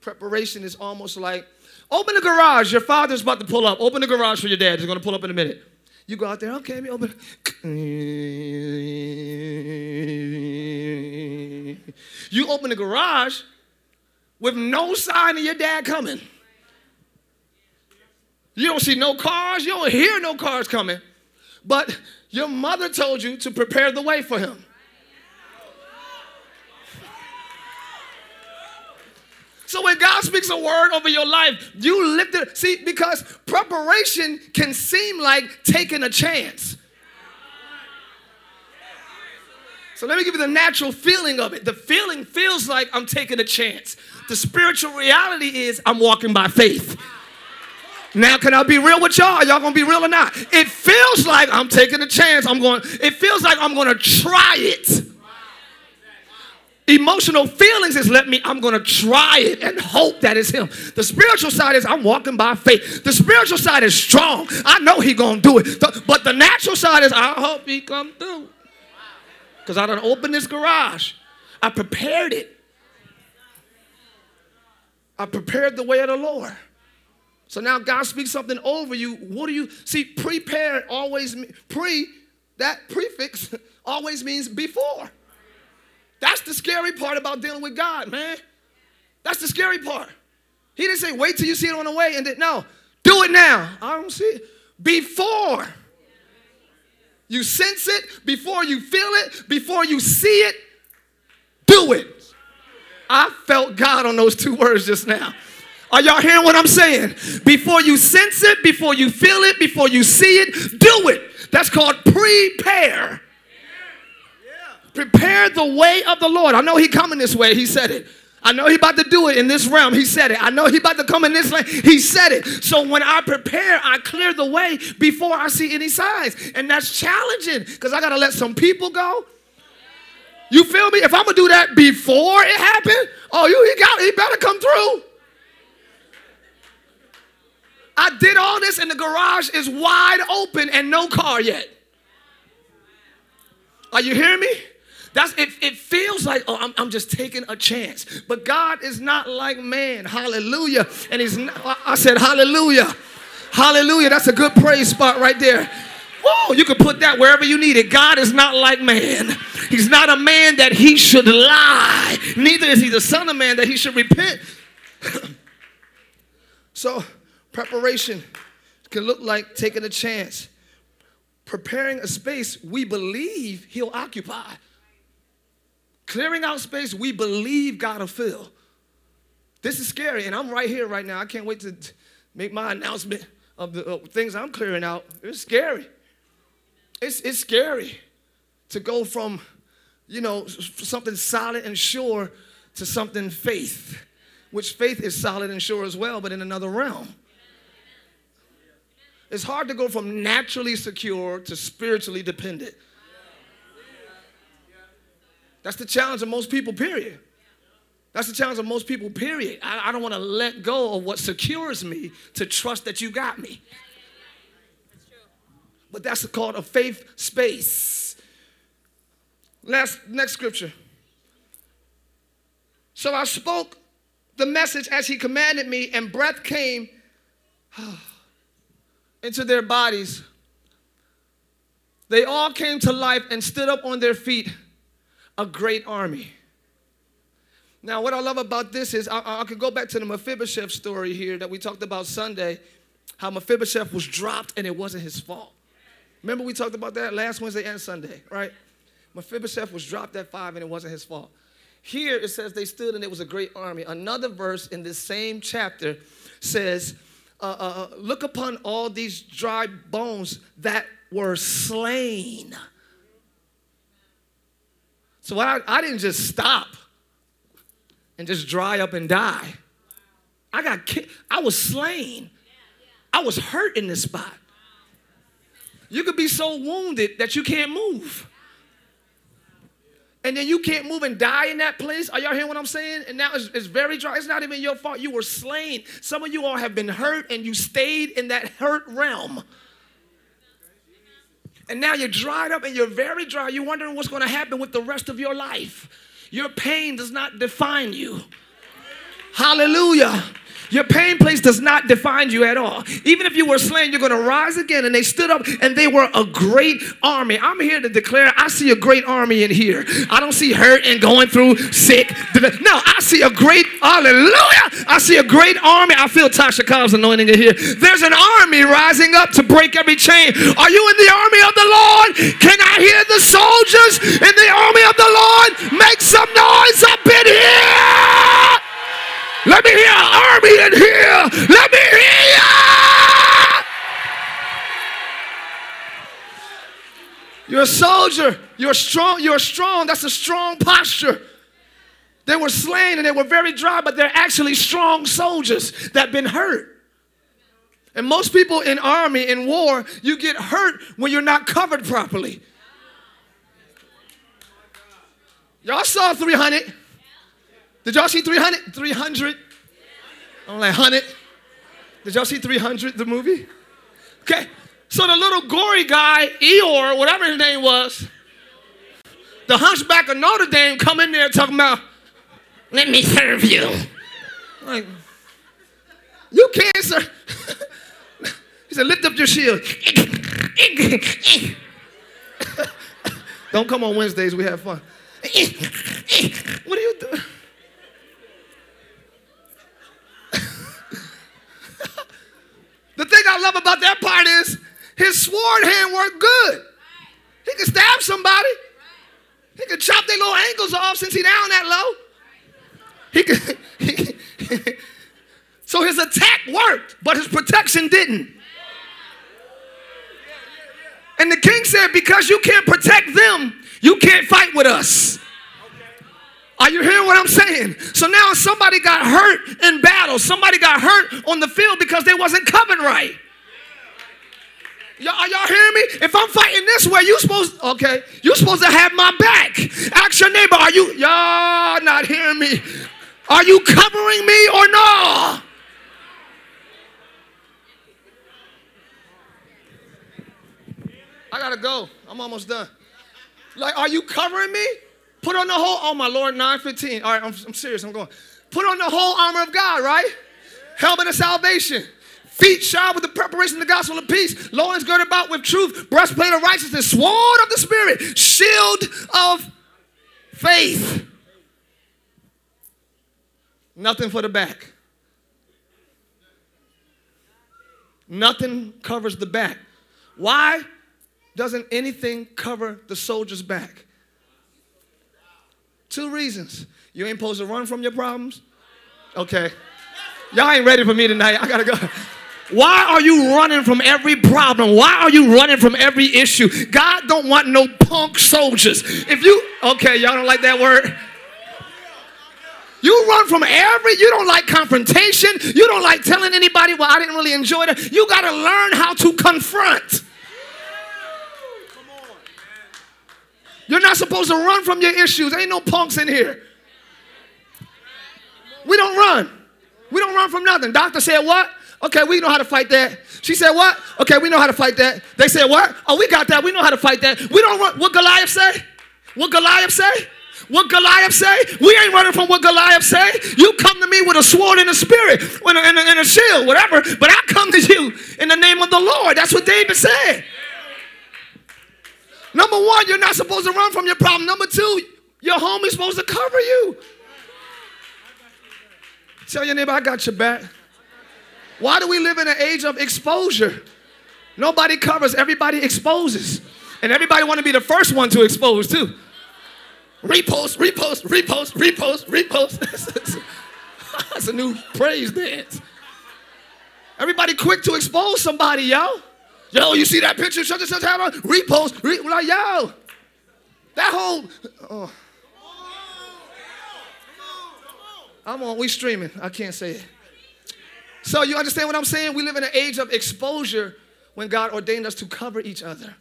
Preparation is almost like Open the garage. Your father's about to pull up. Open the garage for your dad. He's going to pull up in a minute. You go out there. Okay, let me open. You open the garage with no sign of your dad coming. You don't see no cars. You don't hear no cars coming. But your mother told you to prepare the way for him. So when God speaks a word over your life, you lift it. See, because preparation can seem like taking a chance. So let me give you the natural feeling of it. The feeling feels like I'm taking a chance. The spiritual reality is I'm walking by faith. Now, can I be real with y'all? Y'all gonna be real or not? It feels like I'm taking a chance. I'm going, it feels like I'm gonna try it. Emotional feelings is let me, I'm going to try it and hope that it's him. The spiritual side is I'm walking by faith. The spiritual side is strong. I know he going to do it. but the natural side is I hope he come through. Because I don't open this garage. I prepared it. I prepared the way of the Lord. So now God speaks something over you. What do you see? Prepare always pre that prefix always means before. That's the scary part about dealing with God, man. That's the scary part. He didn't say, wait till you see it on the way and then, no, do it now. I don't see it. Before you sense it, before you feel it, before you see it, do it. I felt God on those two words just now. Are y'all hearing what I'm saying? Before you sense it, before you feel it, before you see it, do it. That's called prepare. Prepare the way of the Lord. I know he coming this way. He said it. I know he about to do it in this realm. He said it. I know he about to come in this land. He said it. So when I prepare, I clear the way before I see any signs. And that's challenging because I got to let some people go. You feel me? If I'm gonna do that before it happened, oh, you he got he better come through. I did all this and the garage is wide open and no car yet. Are you hearing me? That's it, it feels like, oh, I'm, I'm just taking a chance. But God is not like man. Hallelujah. And he's not, I said, hallelujah. Hallelujah. That's a good praise spot right there. Oh, you can put that wherever you need it. God is not like man. He's not a man that he should lie. Neither is he the son of man that he should repent. so, preparation can look like taking a chance, preparing a space we believe he'll occupy. Clearing out space we believe God will fill. This is scary, and I'm right here right now. I can't wait to make my announcement of the things I'm clearing out. It's scary. It's, it's scary to go from, you know, something solid and sure to something faith, which faith is solid and sure as well, but in another realm. It's hard to go from naturally secure to spiritually dependent. That's the challenge of most people, period. That's the challenge of most people, period. I, I don't want to let go of what secures me to trust that you got me. But that's called a faith space. Last, next scripture. So I spoke the message as he commanded me, and breath came into their bodies. They all came to life and stood up on their feet a great army. Now, what I love about this is I, I could go back to the Mephibosheth story here that we talked about Sunday, how Mephibosheth was dropped and it wasn't his fault. Remember we talked about that last Wednesday and Sunday, right? Mephibosheth was dropped at five and it wasn't his fault. Here it says they stood and it was a great army. Another verse in this same chapter says, uh, uh, uh Look upon all these dry bones that were slain. So I, I didn't just stop and just dry up and die. I got ki- I was slain. I was hurt in this spot. You could be so wounded that you can't move. And then you can't move and die in that place. Are y'all hearing what I'm saying? And now it's, it's, very dry. It's not even your fault. You were slain. Some of you all have been hurt and you stayed in that hurt realm. And now you're dried up and you're very dry. You're wondering what's going to happen with the rest of your life. Your pain does not define you. Hallelujah. Your pain place does not define you at all. Even if you were slain, you're going to rise again. And they stood up and they were a great army. I'm here to declare I see a great army in here. I don't see hurt and going through sick. No, I see a great, hallelujah. I see a great army. I feel Tasha Cobbs' anointing in here. There's an army rising up to break every chain. Are you in the army of the Lord? Can I hear the soldiers in the army of the Lord make some noise up in here? Let me hear army in here. Let me hear you. You're a soldier. You're strong. You're strong. That's a strong posture. They were slain and they were very dry, but they're actually strong soldiers that been hurt. And most people in army, in war, you get hurt when you're not covered properly. Y'all saw 300. Did y'all see 300? 300? I'm like, 100. Did y'all see 300, the movie? Okay, so the little gory guy, Eeyore, whatever his name was, the hunchback of Notre Dame come in there talking about, let me serve you. Like, you can't, sir. he said, lift up your shield. Don't come on Wednesdays, we have fun. what are you doing? The thing I love that part is his sword hand worked good. He could stab somebody. He could chop their little ankles off since he down that low. He could. So his attack worked, but his protection didn't. And the king said, Because you can't protect them, you can't fight with us. Are you hearing what I'm saying? So now somebody got hurt in battle. Somebody got hurt on the field because they wasn't covered right. Y'all, y'all hearing me? If I'm fighting this way, you supposed okay, you supposed to have my back. Ask your neighbor, are you y'all not hearing me? Are you covering me or no? I gotta go. I'm almost done. Like, are you covering me? Put on the whole, oh my Lord, 915. All right, I'm, I'm serious, I'm going. Put on the whole armor of God, right? Helmet of salvation. Feet shod with the preparation of the gospel of peace. Loins girded about with truth. Breastplate of righteousness. Sword of the Spirit. Shield of faith. Nothing for the back. Nothing covers the back. Why doesn't anything cover the soldier's back? Two reasons. You ain't supposed to run from your problems. Okay. Y'all ain't ready for me tonight. I gotta go. Why are you running from every problem? Why are you running from every issue? God don't want no punk soldiers. If you okay, y'all don't like that word. You run from every, you don't like confrontation. You don't like telling anybody, well, I didn't really enjoy it. You got to learn how to confront. You're not supposed to run from your issues. Ain't no punks in here. We don't run. We don't run from nothing. Doctor said what? Okay, we know how to fight that. She said what? Okay, we know how to fight that. They said what? Oh, we got that. We know how to fight that. We don't run. What Goliath say? What Goliath say? What Goliath say? We ain't running from what Goliath say. You come to me with a sword and a spirit and a, and a, and a shield, whatever. But I come to you in the name of the Lord. That's what David said. Number one, you're not supposed to run from your problem. Number two, your home is supposed to cover you. Tell your neighbor, I got your back. Why do we live in an age of exposure? Nobody covers, everybody exposes. And everybody want to be the first one to expose too. Repost, repost, repost, repost, repost. That's a new praise dance. Everybody quick to expose somebody, yo. Yo, you see that picture? And such happened. Repost. Re- like, yo. That whole. Oh. Come on. Come on. I'm on. We streaming. I can't say it. So you understand what I'm saying? We live in an age of exposure when God ordained us to cover each other.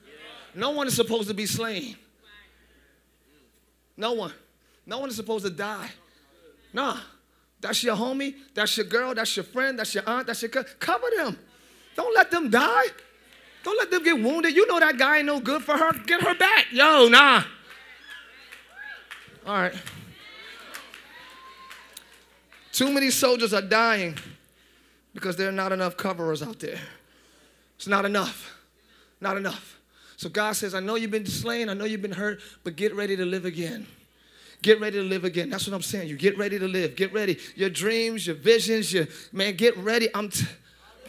No one is supposed to be slain. No one. No one is supposed to die. Nah. That's your homie. That's your girl. That's your friend. That's your aunt. That's your co- cover them. Don't let them die. Don't let them get wounded. You know that guy ain't no good for her. Get her back. Yo, nah. All right. Too many soldiers are dying because there are not enough coverers out there. It's not enough. Not enough. So God says, I know you've been slain, I know you've been hurt, but get ready to live again. Get ready to live again. That's what I'm saying. You get ready to live. Get ready. Your dreams, your visions, your man, get ready. I'm t-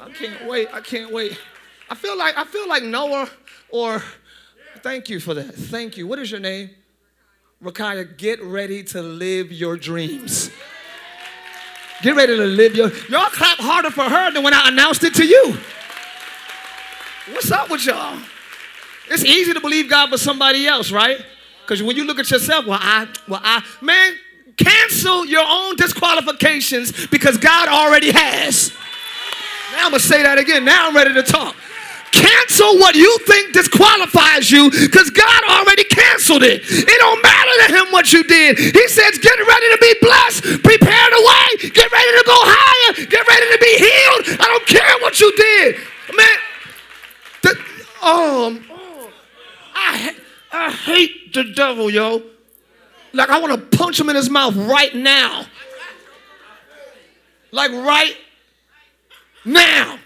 I can't wait. I can't wait. I feel like I feel like Noah or thank you for that. Thank you. What is your name? Rakaya, get ready to live your dreams. Get ready to live your y'all clap harder for her than when I announced it to you. What's up with y'all? It's easy to believe God for somebody else, right? Because when you look at yourself, well, I, well, I, man, cancel your own disqualifications because God already has. Now I'm gonna say that again. Now I'm ready to talk. Cancel what you think disqualifies you because God already canceled it. It don't matter to him what you did. He says, get ready to be blessed, prepare the way, get ready to go higher, get ready to be healed. I don't care what you did. Man, the, um, I, I hate the devil, yo. Like, I want to punch him in his mouth right now. Like, right now.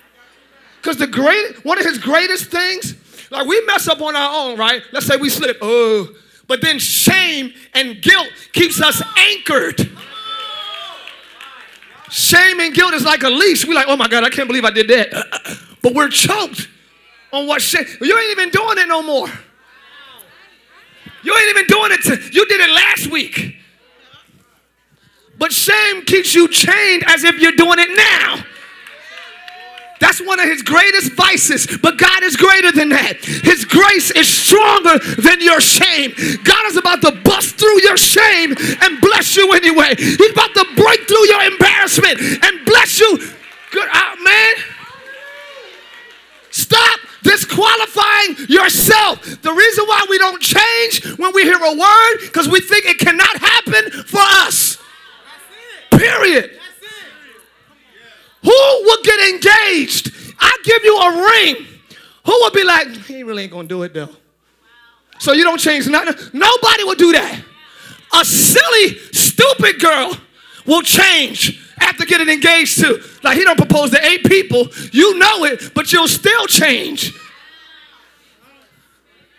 Because the great, one of his greatest things, like we mess up on our own, right? Let's say we slip, oh, but then shame and guilt keeps us anchored. Shame and guilt is like a leash. We're like, oh my God, I can't believe I did that. But we're choked on what shame. You ain't even doing it no more. You ain't even doing it. To, you did it last week. But shame keeps you chained as if you're doing it now. That's one of his greatest vices, but God is greater than that. His grace is stronger than your shame. God is about to bust through your shame and bless you anyway. He's about to break through your embarrassment and bless you. Good, uh, man. Stop disqualifying yourself. The reason why we don't change when we hear a word, because we think it cannot happen for us. Period. Who will get engaged? I give you a ring. Who will be like, he really ain't gonna do it though. So you don't change nothing. Nobody will do that. A silly, stupid girl will change after getting engaged to. Like he don't propose to eight people. You know it, but you'll still change.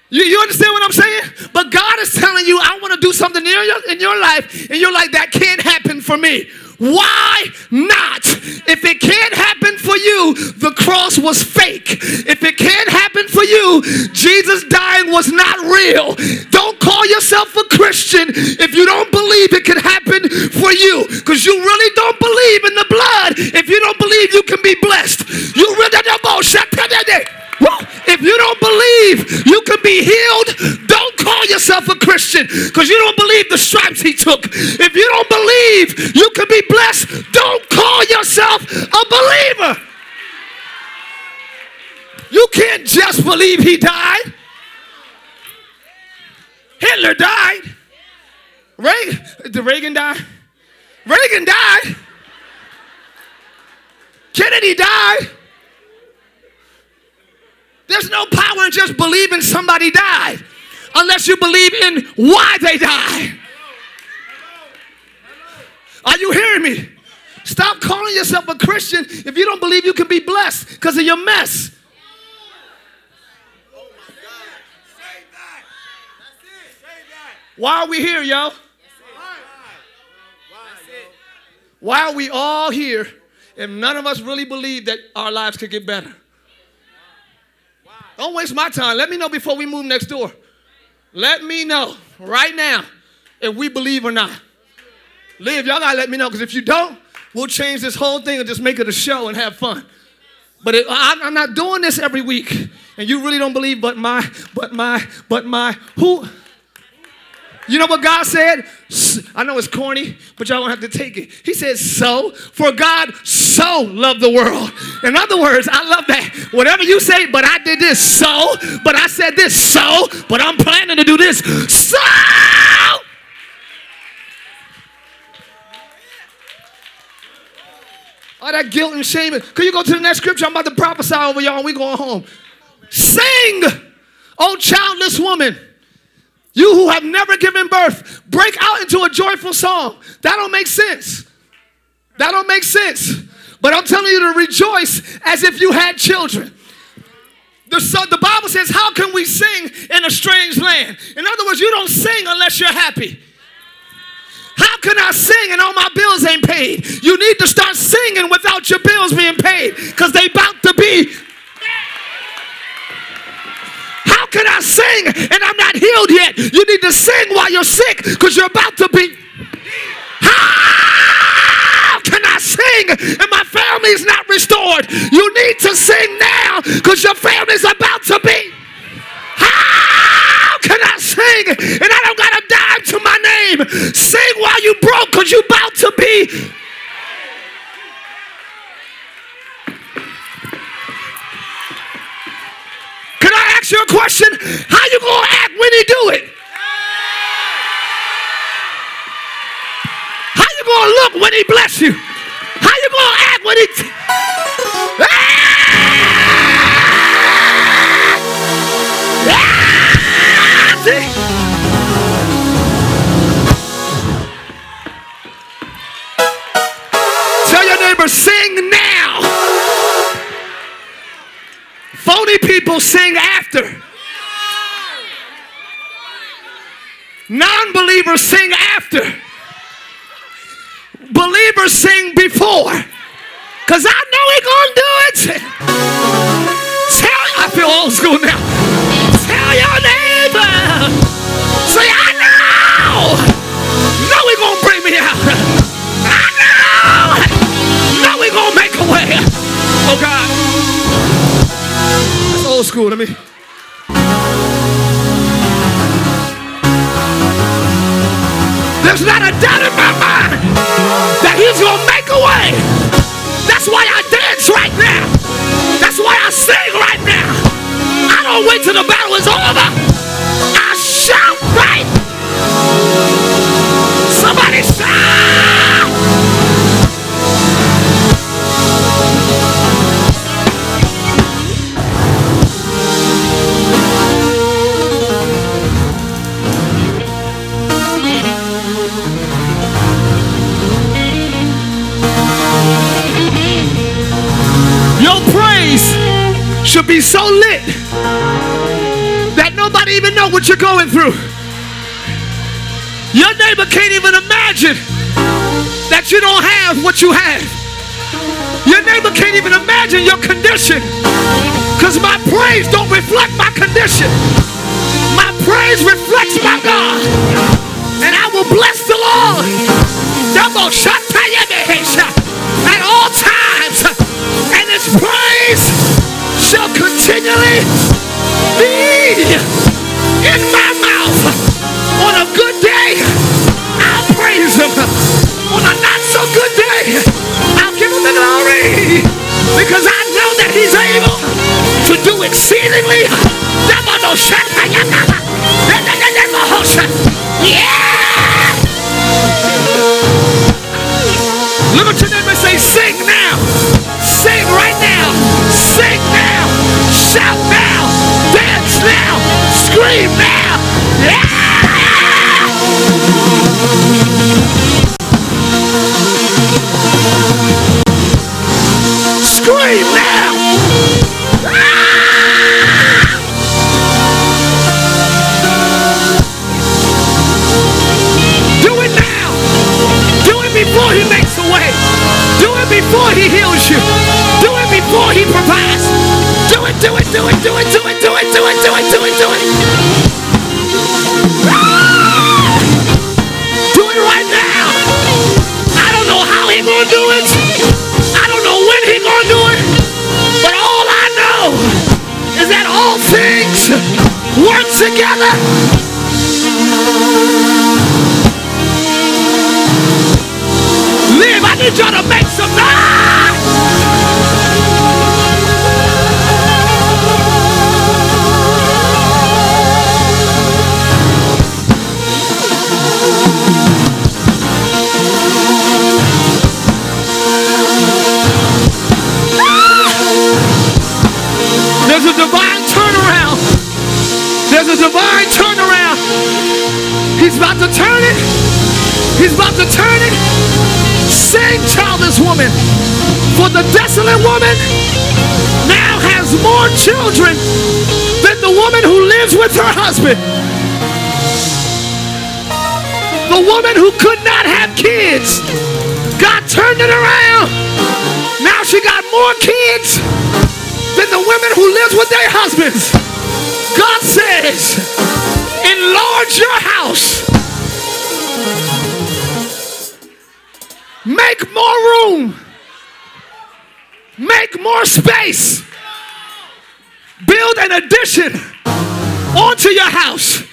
You, you understand what I'm saying? But God is telling you, I want to do something in your, in your life, and you're like, that can't happen for me. Why not? If it can't happen for you, the cross was fake. If it can't happen for you, Jesus dying was not real. Don't call yourself a Christian if you don't believe it can happen for you. Because you really don't believe in the blood if you don't believe you can be blessed. You really don't if you don't believe you can be healed, don't call yourself a Christian because you don't believe the stripes he took. If you don't believe you can be blessed, don't call yourself a believer. You can't just believe he died. Hitler died. Reagan, did Reagan die? Reagan died. Kennedy died. There's no power in just believing somebody died unless you believe in why they died. Are you hearing me? Stop calling yourself a Christian if you don't believe you can be blessed because of your mess. Why are we here, yo? Why are we all here if none of us really believe that our lives could get better? Don't waste my time. Let me know before we move next door. Let me know right now if we believe or not. Live, y'all gotta let me know because if you don't, we'll change this whole thing and just make it a show and have fun. But it, I, I'm not doing this every week, and you really don't believe. But my, but my, but my, who? You know what God said? I know it's corny, but y'all don't have to take it. He said, So, for God so loved the world. In other words, I love that. Whatever you say, but I did this so, but I said this so, but I'm planning to do this so. All that guilt and shame. Can you go to the next scripture? I'm about to prophesy over y'all and we going home. Sing, oh childless woman. You who have never given birth, break out into a joyful song. That don't make sense. That don't make sense. But I'm telling you to rejoice as if you had children. The, the Bible says, How can we sing in a strange land? In other words, you don't sing unless you're happy. How can I sing and all my bills ain't paid? You need to start singing without your bills being paid because they about to be how can I sing and I'm not healed yet? You need to sing while you're sick because you're about to be. How can I sing and my family is not restored? You need to sing now because your family's about to be. How can I sing and I don't do it? How you gonna look when he bless you? How you gonna act when he? T- ah! Ah! Tell your neighbor, sing now. Phony people sing after. Non believers sing after. Believers sing before. Because I know he gonna do it. Tell, I feel old school now. Tell your neighbor. Say, I know. Know he gonna bring me out. I know. Know he gonna make a way. Oh God old school. to me. There's not a doubt in my mind that He's going to make a way. That's why I dance right now. That's why I sing right now. I don't wait till the battle is over. I shout right. Should be so lit that nobody even know what you're going through. Your neighbor can't even imagine that you don't have what you have. Your neighbor can't even imagine your condition because my praise don't reflect my condition. My praise reflects my God. And I will bless the Lord. At all times. And his praise continually be in my mouth. On a good day, I'll praise him. On a not so good day, I'll give him the glory. Because I know that he's able to do exceedingly. Yeah! Look at your neighbor and say, sing now. Sing right now. Sing now. Shout now! Dance now! Scream now! Yeah! Scream now! before he heals you. Do it before he provides. Do it, do it, do it, do it, do it, do it, do it, do it, do it, do it. Do it right now. I don't know how he gonna do it. I don't know when he gonna do it. But all I know is that all things work together Live, I need y'all to make some noise. Divine turnaround. He's about to turn it. He's about to turn it. Sing, childless woman. For the desolate woman now has more children than the woman who lives with her husband. The woman who could not have kids. God turned it around. Now she got more kids than the women who lives with their husbands. God says, enlarge your house. Make more room. Make more space. Build an addition onto your house.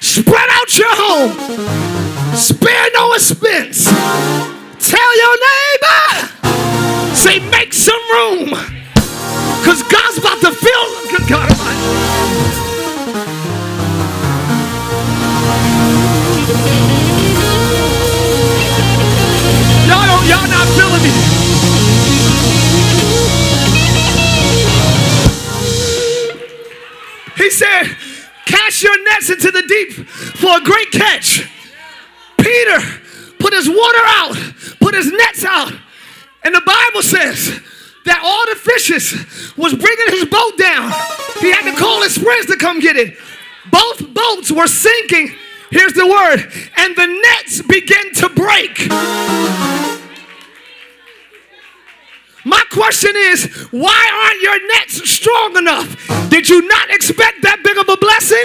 Spread out your home. Spare no expense. Tell your neighbor, say, make some room. Because God's about to fill. Good God Almighty. Y'all don't, y'all not feeling me. He said, cast your nets into the deep for a great catch. Peter put his water out, put his nets out. And the Bible says that all the fishes was bringing his boat down. He had to call his friends to come get it. Both boats were sinking. Here's the word. And the nets began to break. My question is, why aren't your nets strong enough? Did you not expect that big of a blessing?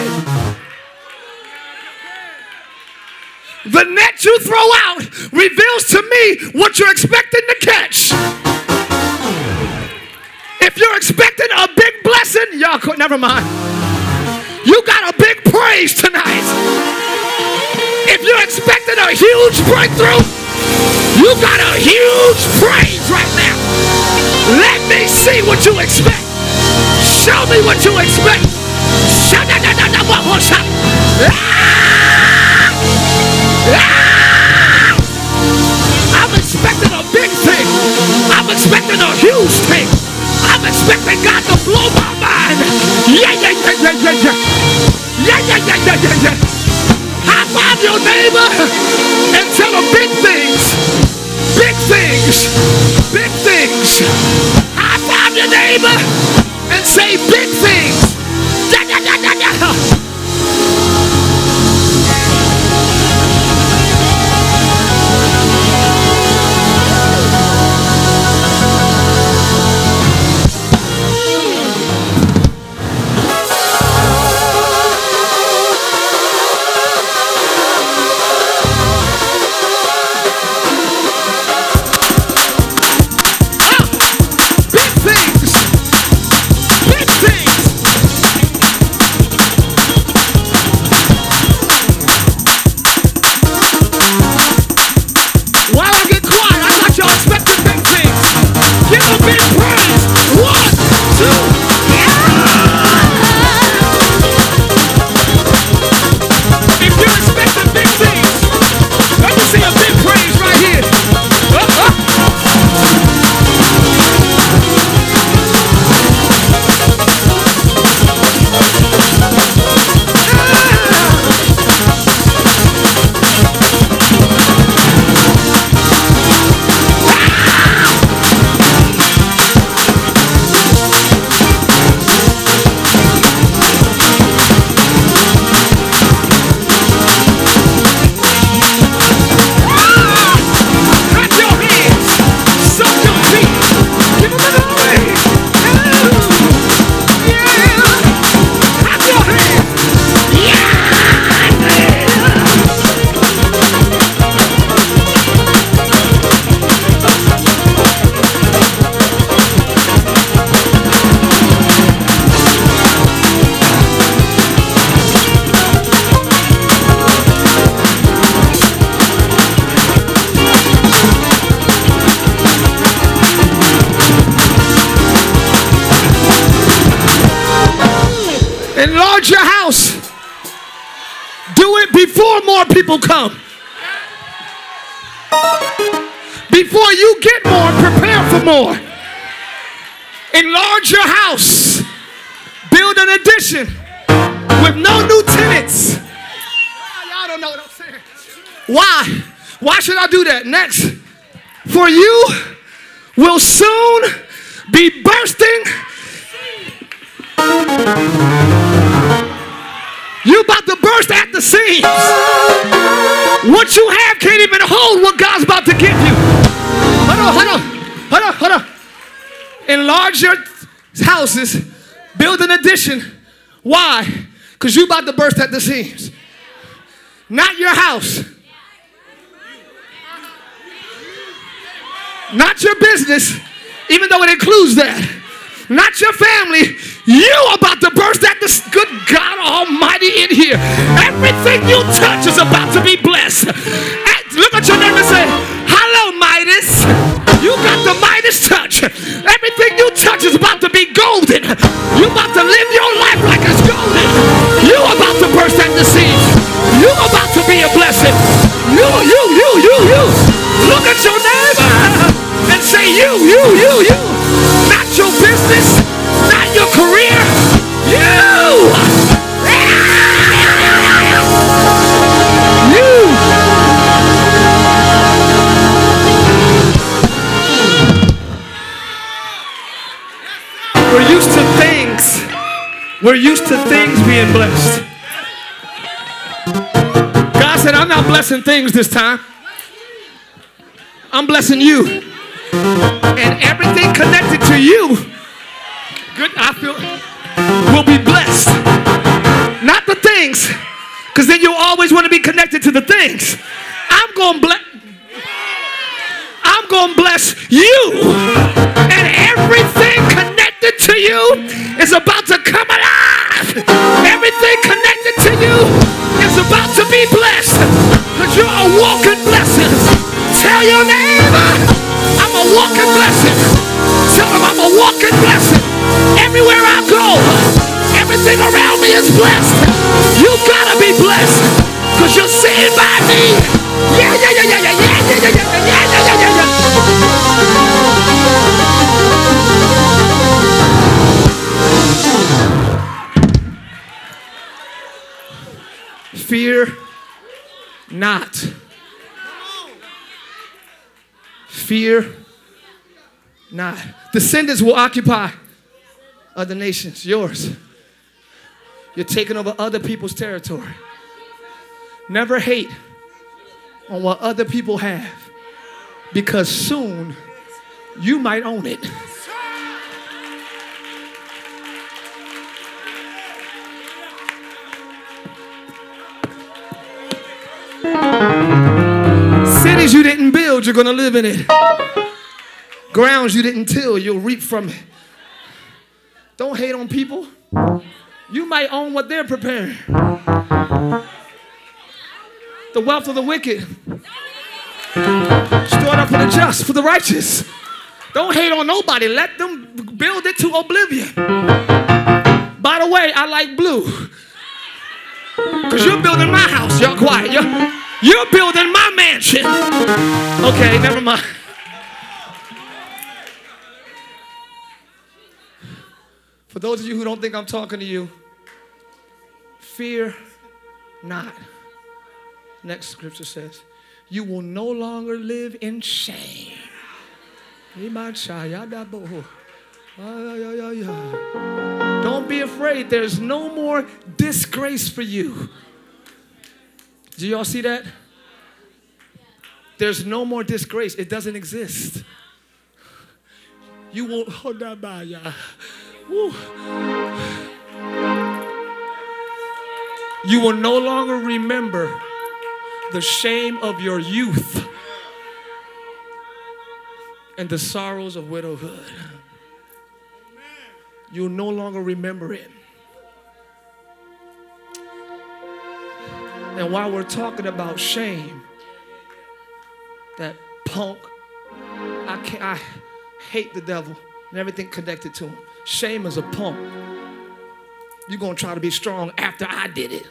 The net you throw out reveals to me what you're expecting to catch. If you're expecting a big blessing, y'all could never mind. You got a big praise tonight. If you're expecting a huge breakthrough, you got a huge praise right now. Let me see what you expect. Show me what you expect. I'm expecting a big thing. I'm expecting a huge thing. I'm expecting God to blow my mind. Yeah, yeah, yeah, yeah, yeah, yeah. Yeah, yeah, yeah, yeah, yeah, yeah. High five your neighbor and tell them big things. Big things. Big things. High five your neighbor and say big things. Yeah, yeah, yeah, yeah, yeah. Why? Why should I do that? Next. For you will soon be bursting You about to burst at the seams. What you have can't even hold what God's about to give you. Hold on, hold on, hold on, hold on. Enlarge your houses, build an addition. Why? Because you about to burst at the seams. Not your house. Not your business, even though it includes that not your family. You about to burst at the good God Almighty in here. Everything you touch is about to be blessed. And look at your neighbor and say, Hello, Midas. You got the Midas touch. Everything you touch is about to be golden. You about to live your life like it's golden. You about to burst at the seams. You about to be a blessing. You, you, you, you, you. Look at your neighbor and say, You, you, you, you. Not your business, not your career. You. You. We're used to things. We're used to things being blessed. God said, I'm not blessing things this time. I'm blessing you. And everything connected to you, good, I feel, will be blessed. Not the things, because then you'll always want to be connected to the things. I'm going to bless. I'm going to bless you. And everything connected to you is about to come alive. Everything connected to you is about to be blessed. Because you're a walking blessing. Tell your neighbor, walking blessing. Tell him I'm a walking blessing. Everywhere I go, everything around me is blessed. You gotta be blessed because you're sitting by me. Yeah, yeah, yeah, yeah, yeah, yeah, yeah, yeah, yeah, yeah, yeah, yeah, yeah. Fear not. Fear not. Descendants will occupy other nations, yours. You're taking over other people's territory. Never hate on what other people have because soon you might own it. Cities you didn't build, you're gonna live in it. Grounds you didn't till, you'll reap from it. Don't hate on people. You might own what they're preparing. The wealth of the wicked. Stored up for the just, for the righteous. Don't hate on nobody. Let them build it to oblivion. By the way, I like blue. Because you're building my house. Y'all quiet. You're, you're building my mansion. Okay, never mind. For those of you who don't think I'm talking to you, fear not. Next scripture says, You will no longer live in shame. Don't be afraid. There's no more disgrace for you. Do y'all see that? There's no more disgrace. It doesn't exist. You won't hold that by. Woo. You will no longer remember the shame of your youth and the sorrows of widowhood. You'll no longer remember it. And while we're talking about shame, that punk, I, can't, I hate the devil and everything connected to him. Shame is a punk. You're gonna try to be strong after I did it.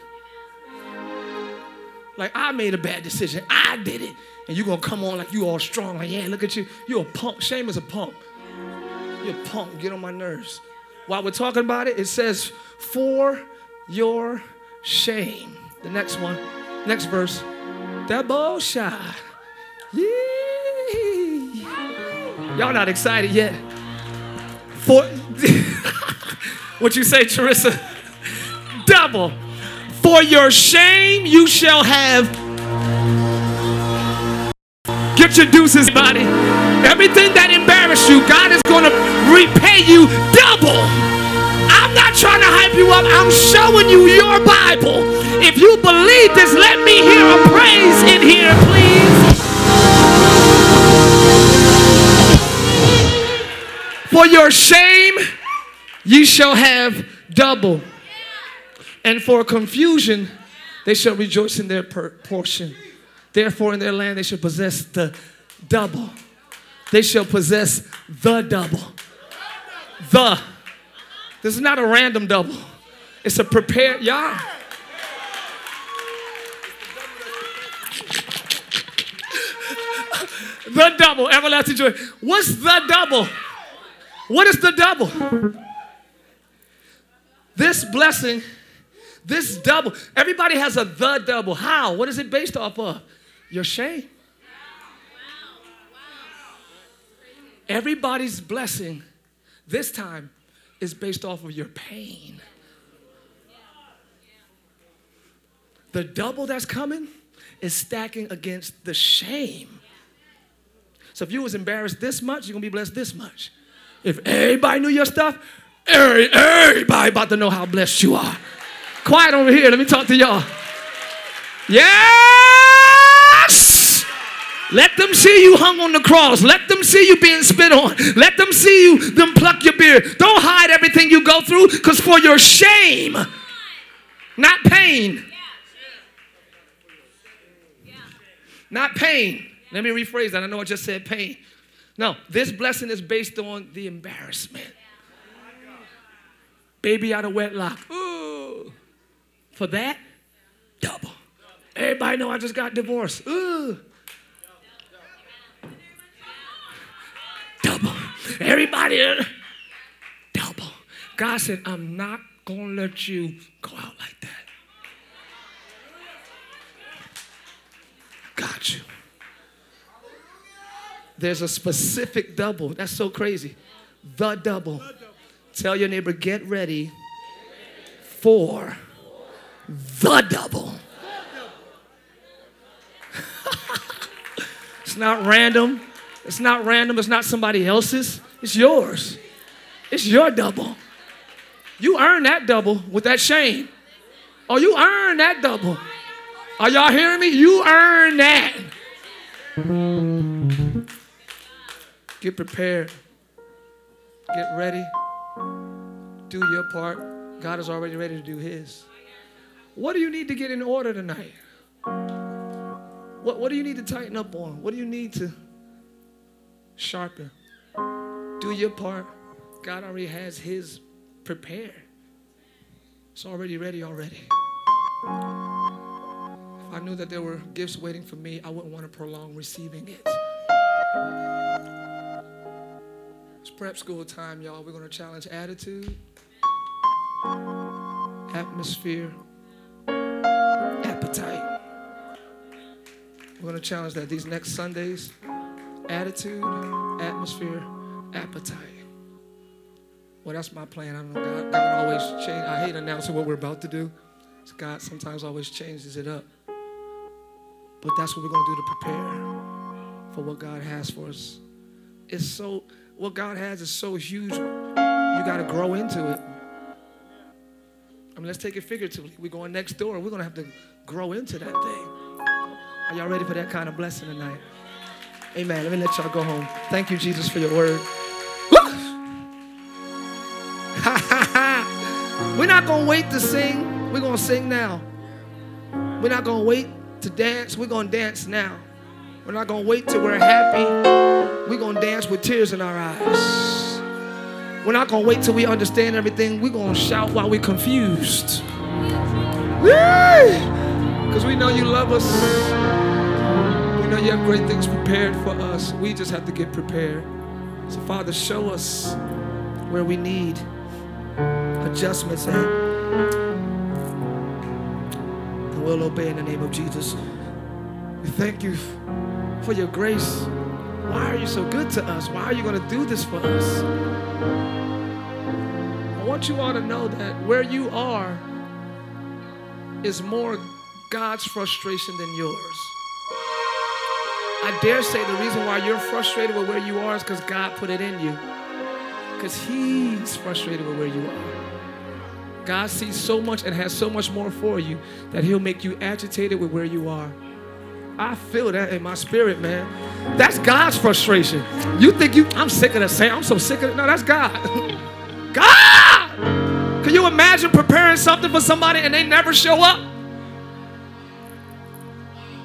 Like I made a bad decision, I did it. And you're gonna come on like you all strong, like, yeah, look at you. You're a punk. Shame is a punk. You're a punk. Get on my nerves. While we're talking about it, it says, for your shame. The next one, next verse. That bullshit. Yee. Y'all not excited yet. For what you say, Teresa? Double. For your shame you shall have. Get your deuces, buddy. Everything that embarrassed you, God is going to repay you double. I'm not trying to hype you up. I'm showing you your Bible. If you believe this, let me hear a praise in here, please. For your shame, ye shall have double. And for confusion, they shall rejoice in their portion. Therefore, in their land, they shall possess the double. They shall possess the double. The. This is not a random double, it's a prepared, y'all. the double, everlasting joy. What's the double? What is the double? This blessing, this double, everybody has a the double. How? What is it based off of? Your shame. Everybody's blessing this time is based off of your pain. The double that's coming is stacking against the shame. So if you was embarrassed this much, you're gonna be blessed this much. If everybody knew your stuff, everybody about to know how blessed you are. Quiet over here, let me talk to y'all. Yes! Let them see you hung on the cross. Let them see you being spit on. Let them see you them pluck your beard. Don't hide everything you go through because for your shame, not pain. Not pain. Let me rephrase that. I know I just said pain. No, this blessing is based on the embarrassment. Baby out of wedlock. Ooh. for that, double. Everybody know I just got divorced. Ooh. Double. Everybody, uh, double. God said, I'm not going to let you go out like that. Got you. There's a specific double. That's so crazy. The double. Tell your neighbor, get ready for the double. it's not random. It's not random. It's not somebody else's. It's yours. It's your double. You earn that double with that shame. Oh, you earn that double. Are y'all hearing me? You earn that. Get prepared. Get ready. Do your part. God is already ready to do His. What do you need to get in order tonight? What, what do you need to tighten up on? What do you need to sharpen? Do your part. God already has His prepared. It's already ready already. If I knew that there were gifts waiting for me, I wouldn't want to prolong receiving it. Prep school time, y'all. We're going to challenge attitude, atmosphere, appetite. We're going to challenge that these next Sundays attitude, atmosphere, appetite. Well, that's my plan. I don't know. God, God always change. I hate announcing what we're about to do. God sometimes always changes it up. But that's what we're going to do to prepare for what God has for us. It's so, what God has is so huge, you got to grow into it. I mean, let's take it figuratively. We're going next door. We're going to have to grow into that thing. Are y'all ready for that kind of blessing tonight? Amen. Let me let y'all go home. Thank you, Jesus, for your word. We're not going to wait to sing. We're going to sing now. We're not going to wait to dance. We're going to dance now. We're not going to wait till we're happy. We're going to dance with tears in our eyes. We're not going to wait till we understand everything. We're going to shout while we're confused. Because we know you love us. We know you have great things prepared for us. We just have to get prepared. So, Father, show us where we need adjustments at. And we'll obey in the name of Jesus. We thank you for your grace. Why are you so good to us? Why are you going to do this for us? I want you all to know that where you are is more God's frustration than yours. I dare say the reason why you're frustrated with where you are is because God put it in you. Because He's frustrated with where you are. God sees so much and has so much more for you that He'll make you agitated with where you are. I feel that in my spirit, man. That's God's frustration. You think you, I'm sick of the same, I'm so sick of it. No, that's God. God! Can you imagine preparing something for somebody and they never show up?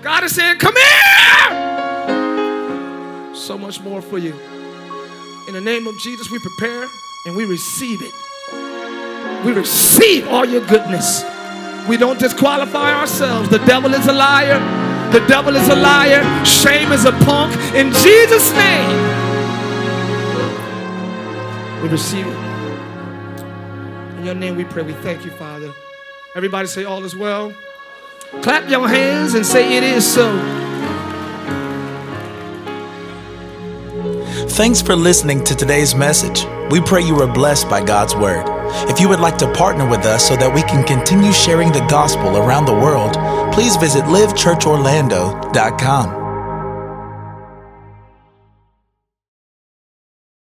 God is saying, Come here! So much more for you. In the name of Jesus, we prepare and we receive it. We receive all your goodness. We don't disqualify ourselves. The devil is a liar. The devil is a liar. Shame is a punk. In Jesus' name, we receive it. In your name we pray. We thank you, Father. Everybody say, All is well. Clap your hands and say, It is so. Thanks for listening to today's message. We pray you were blessed by God's word. If you would like to partner with us so that we can continue sharing the gospel around the world, please visit livechurchorlando.com.